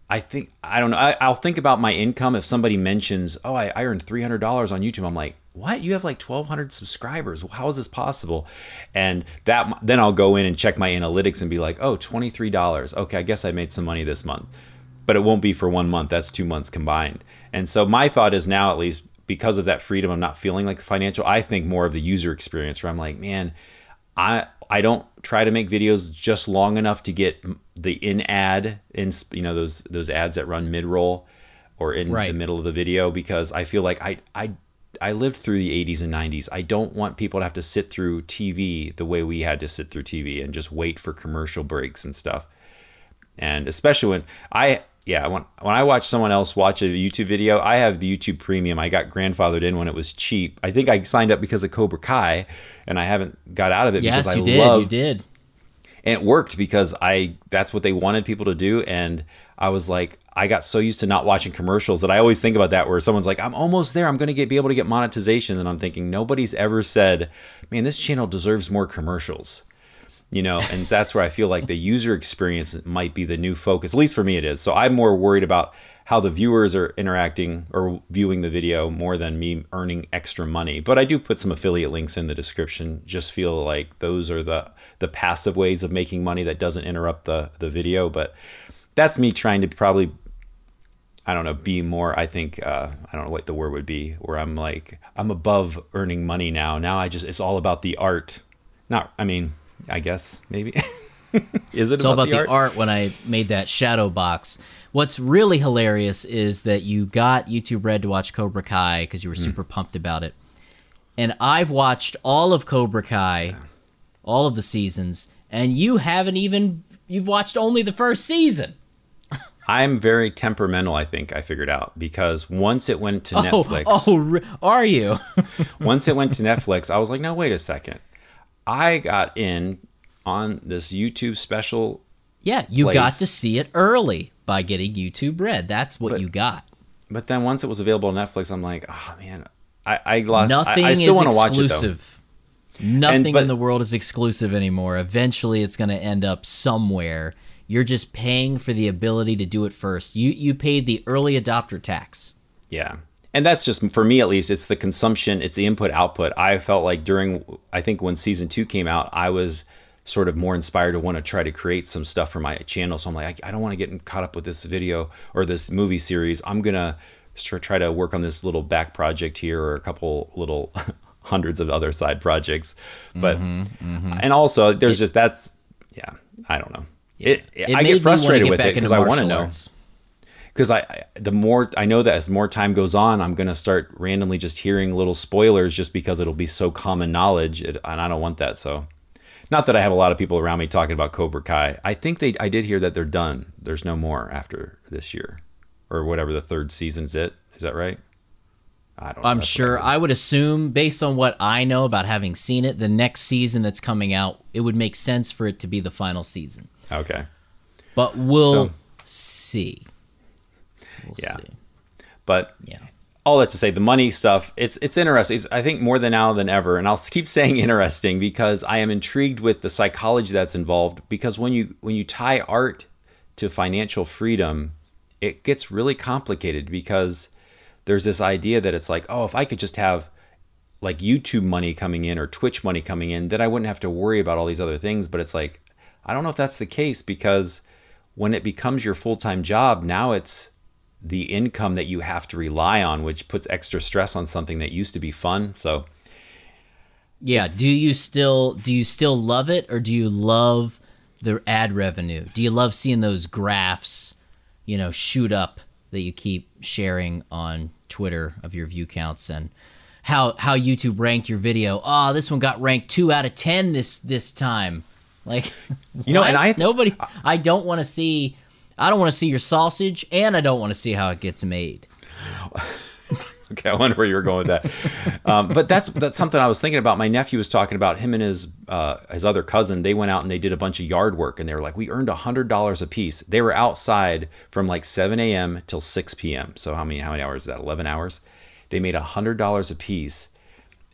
I think I don't know. I, I'll think about my income if somebody mentions, "Oh, I, I earned three hundred dollars on YouTube." I'm like, "What? You have like twelve hundred subscribers? How is this possible?" And that then I'll go in and check my analytics and be like, "Oh, twenty three dollars. Okay, I guess I made some money this month." But it won't be for one month. That's two months combined. And so my thought is now, at least because of that freedom, I'm not feeling like financial. I think more of the user experience, where I'm like, man, I I don't try to make videos just long enough to get the in ad in you know those those ads that run mid roll or in Right. the middle of the video because I feel like I I I lived through the 80s and 90s. I don't want people to have to sit through TV the way we had to sit through TV and just wait for commercial breaks and stuff. And especially when I yeah, when when I watch someone else watch a YouTube video, I have the YouTube Premium. I got grandfathered in when it was cheap. I think I signed up because of Cobra Kai, and I haven't got out of it Yes, because I you did. love You did. and it worked because I that's what they wanted people to do and I was like I got so used to not watching commercials that I always think about that where someone's like I'm almost there I'm going to get be able to get monetization and I'm thinking nobody's ever said man this channel deserves more commercials you know and that's where I feel like the user experience might be the new focus at least for me it is so I'm more worried about how the viewers are interacting or viewing the video more than me earning extra money. But I do put some affiliate links in the description. Just feel like those are the the passive ways of making money that doesn't interrupt the the video. But that's me trying to probably I don't know, be more, I think, uh, I don't know what the word would be, where I'm like, I'm above earning money now. Now I just, it's all about the art. Not, I mean, I guess, maybe. Is it It's all about the art? when I made that shadow box. What's really hilarious is that you got YouTube Red to watch Cobra Kai because you were super pumped about it. And I've watched all of Cobra Kai, all of the seasons, and you haven't even you've watched only the first season. I'm very temperamental, I think I figured out because once it went to Oh, Netflix, oh, re- are you? once it went to Netflix, I was like, no, wait a second. I got in on this YouTube special. yeah, you Place. got to see it early by getting YouTube Red. That's what But- you got. But then once it was available on Netflix, I'm like, oh man, I, I lost. Nothing I, still is want to it though. exclusive. Nothing but- in the world is exclusive anymore. Eventually, it's going to end up somewhere. You're just paying for the ability to do it first. You you paid the early adopter tax. Yeah. And that's just for me at least, it's the consumption, it's the input output. I felt like during I think when season 2 came out, I was sort of more inspired to want to try to create some stuff for my channel. So I'm like I, I don't want to get caught up with this video or this movie series. I'm going to try to work on this little back project here or a couple little hundreds of other side projects. But mm-hmm, mm-hmm. and also there's just that's yeah, I don't know. It, It I get frustrated get with it because I want to know because I, I the more I know that as more time goes on, I'm gonna start randomly just hearing little spoilers just because it'll be so common knowledge, it, and I don't want that. So, not that I have a lot of people around me talking about Cobra Kai. I think they I did hear that they're done. There's no more after this year, or whatever the third season's it. Is that right? I don't. know. I'm sure. I would assume, based on what I know about having seen it, the next season that's coming out, it would make sense for it to be the final season. Okay. But we'll So- see. We'll Yeah. see. But Yeah. all that to say, the money stuff, it's it's interesting. It's, I think more than now than ever, and I'll keep saying interesting because I am intrigued with the psychology that's involved. Because when you when you tie art to financial freedom, it gets really complicated because there's this idea that it's like, oh, if I could just have like YouTube money coming in or Twitch money coming in, then I wouldn't have to worry about all these other things. But it's like, I don't know if that's the case because when it becomes your full time job, now it's the income that you have to rely on, which puts extra stress on something that used to be fun. So, Yeah. Do you still do you still love it, or do you love the ad revenue? Do you love seeing those graphs, you know, shoot up that you keep sharing on Twitter of your view counts and how how YouTube ranked your video? Oh, this one got ranked two out of ten this this time. Like, You know, and? I- nobody. I don't want to see. I don't want to see your sausage, and I don't want to see how it gets made. okay, I wonder where you were going with that. um, but that's that's something I was thinking about. My nephew was talking about him and his uh, his other cousin. They went out and they did a bunch of yard work, and they were like, we earned a hundred dollars a piece. They were outside from like seven a.m. till six p.m. So how many how many hours is that? Eleven hours. They made a hundred dollars a piece.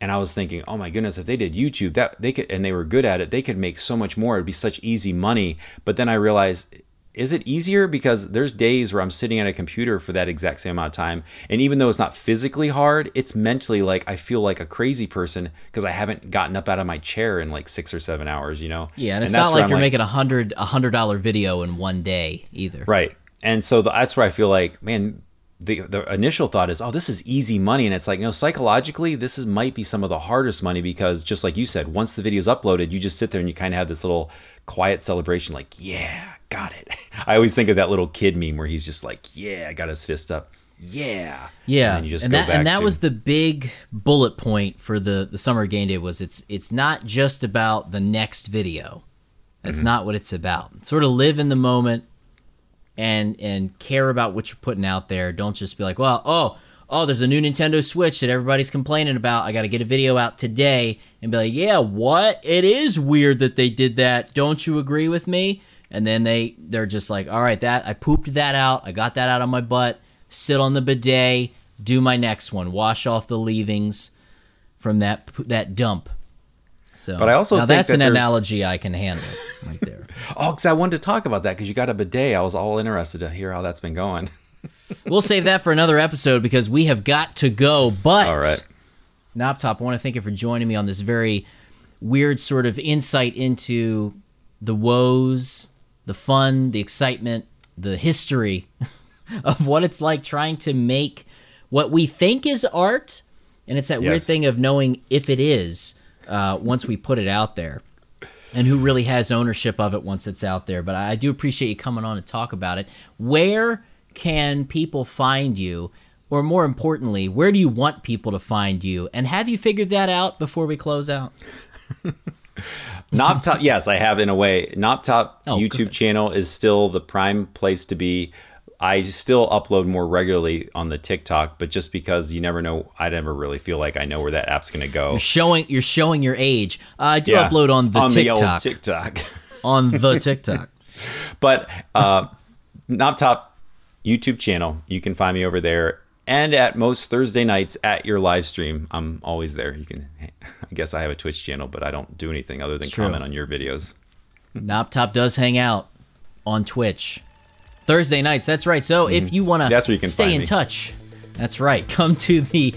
And I was thinking, oh my goodness, if they did YouTube, that they could, and they were good at it, they could make so much more. It'd be such easy money. But then I realized, is it easier? Because there's days where I'm sitting at a computer for that exact same amount of time, and even though it's not physically hard, it's mentally like I feel like a crazy person because I haven't gotten up out of my chair in like six or seven hours. You know? Yeah, and it's that's not like I'm you're making a hundred a hundred dollar video in one day either. Right. And so the, that's where I feel like, man, the the initial thought is, oh, this is easy money, and it's like, no, psychologically, this is might be some of the hardest money because just like you said, once the video's uploaded, you just sit there and you kind of have this little quiet celebration, like, yeah, got it. I always think of that little kid meme where he's just like, yeah, I got his fist up, yeah, Yeah, and and, then you just go that back and that to- was the big bullet point for the the summer Game Dave was it's it's not just about the next video. That's Mm-hmm. not what it's about. Sort of live in the moment and and care about what you're putting out there. Don't just be like, well, oh, oh, there's a new Nintendo Switch that everybody's complaining about. I got to get a video out today and be like, yeah, what? It is weird that they did that. Don't you agree with me? And then they they're just like, all right, that I pooped that out. I got that out of my butt. Sit on the bidet. Do my next one. Wash off the leavings from that that dump. So, But I also now think that's that an analogy I can handle right there. oh, because I wanted to talk about that because you got a bidet. I was all interested to hear how that's been going. we'll save that for another episode because we have got to go. But All right. Knoptop, I want to thank you for joining me on this very weird sort of insight into the woes, the fun, the excitement, the history of what it's like trying to make what we think is art. And it's that weird thing of knowing if it is uh, once we put it out there and who really has ownership of it once it's out there. But I do appreciate you coming on to talk about it. Where can people find you? Or more importantly, where do you want people to find you? And have you figured that out before we close out? Knoptop, yes, I have in a way. Knoptop Oh, YouTube good. channel is still the prime place to be. I still upload more regularly on the TikTok, but just because you never know, I never really feel like I know where that app's going to go. You're showing you're showing your age. Uh, I do Yeah, upload on the TikTok. on TikTok. the old TikTok. on the TikTok. but uh, Knoptop YouTube channel, you can find me over there. and at most Thursday nights at your live stream. I'm always there. You can, I guess I have a Twitch channel, but I don't do anything other than comment on your videos. Knoptop does hang out on Twitch Thursday nights. That's right. So if you want Mm-hmm. That's where you to stay in me. touch, that's right. Come to the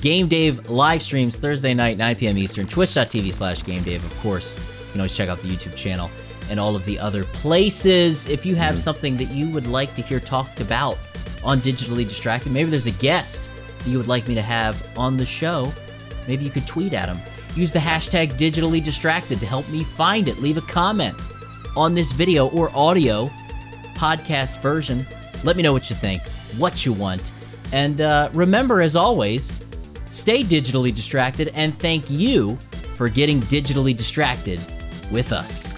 Game Dave live streams Thursday night, 9 p.m. Eastern, twitch.tv slash Game Dave. Of course, you can always check out the YouTube channel and all of the other places. If you have Mm-hmm. something that you would like to hear talked about on Digitally Distracted, maybe there's a guest that you would like me to have on the show, maybe you could tweet at them. Use the hashtag digitally distracted to help me find it. Leave a comment on this video or audio podcast version. Let me know what you think, what you want. And uh, remember, as always, stay digitally distracted and thank you for getting digitally distracted with us.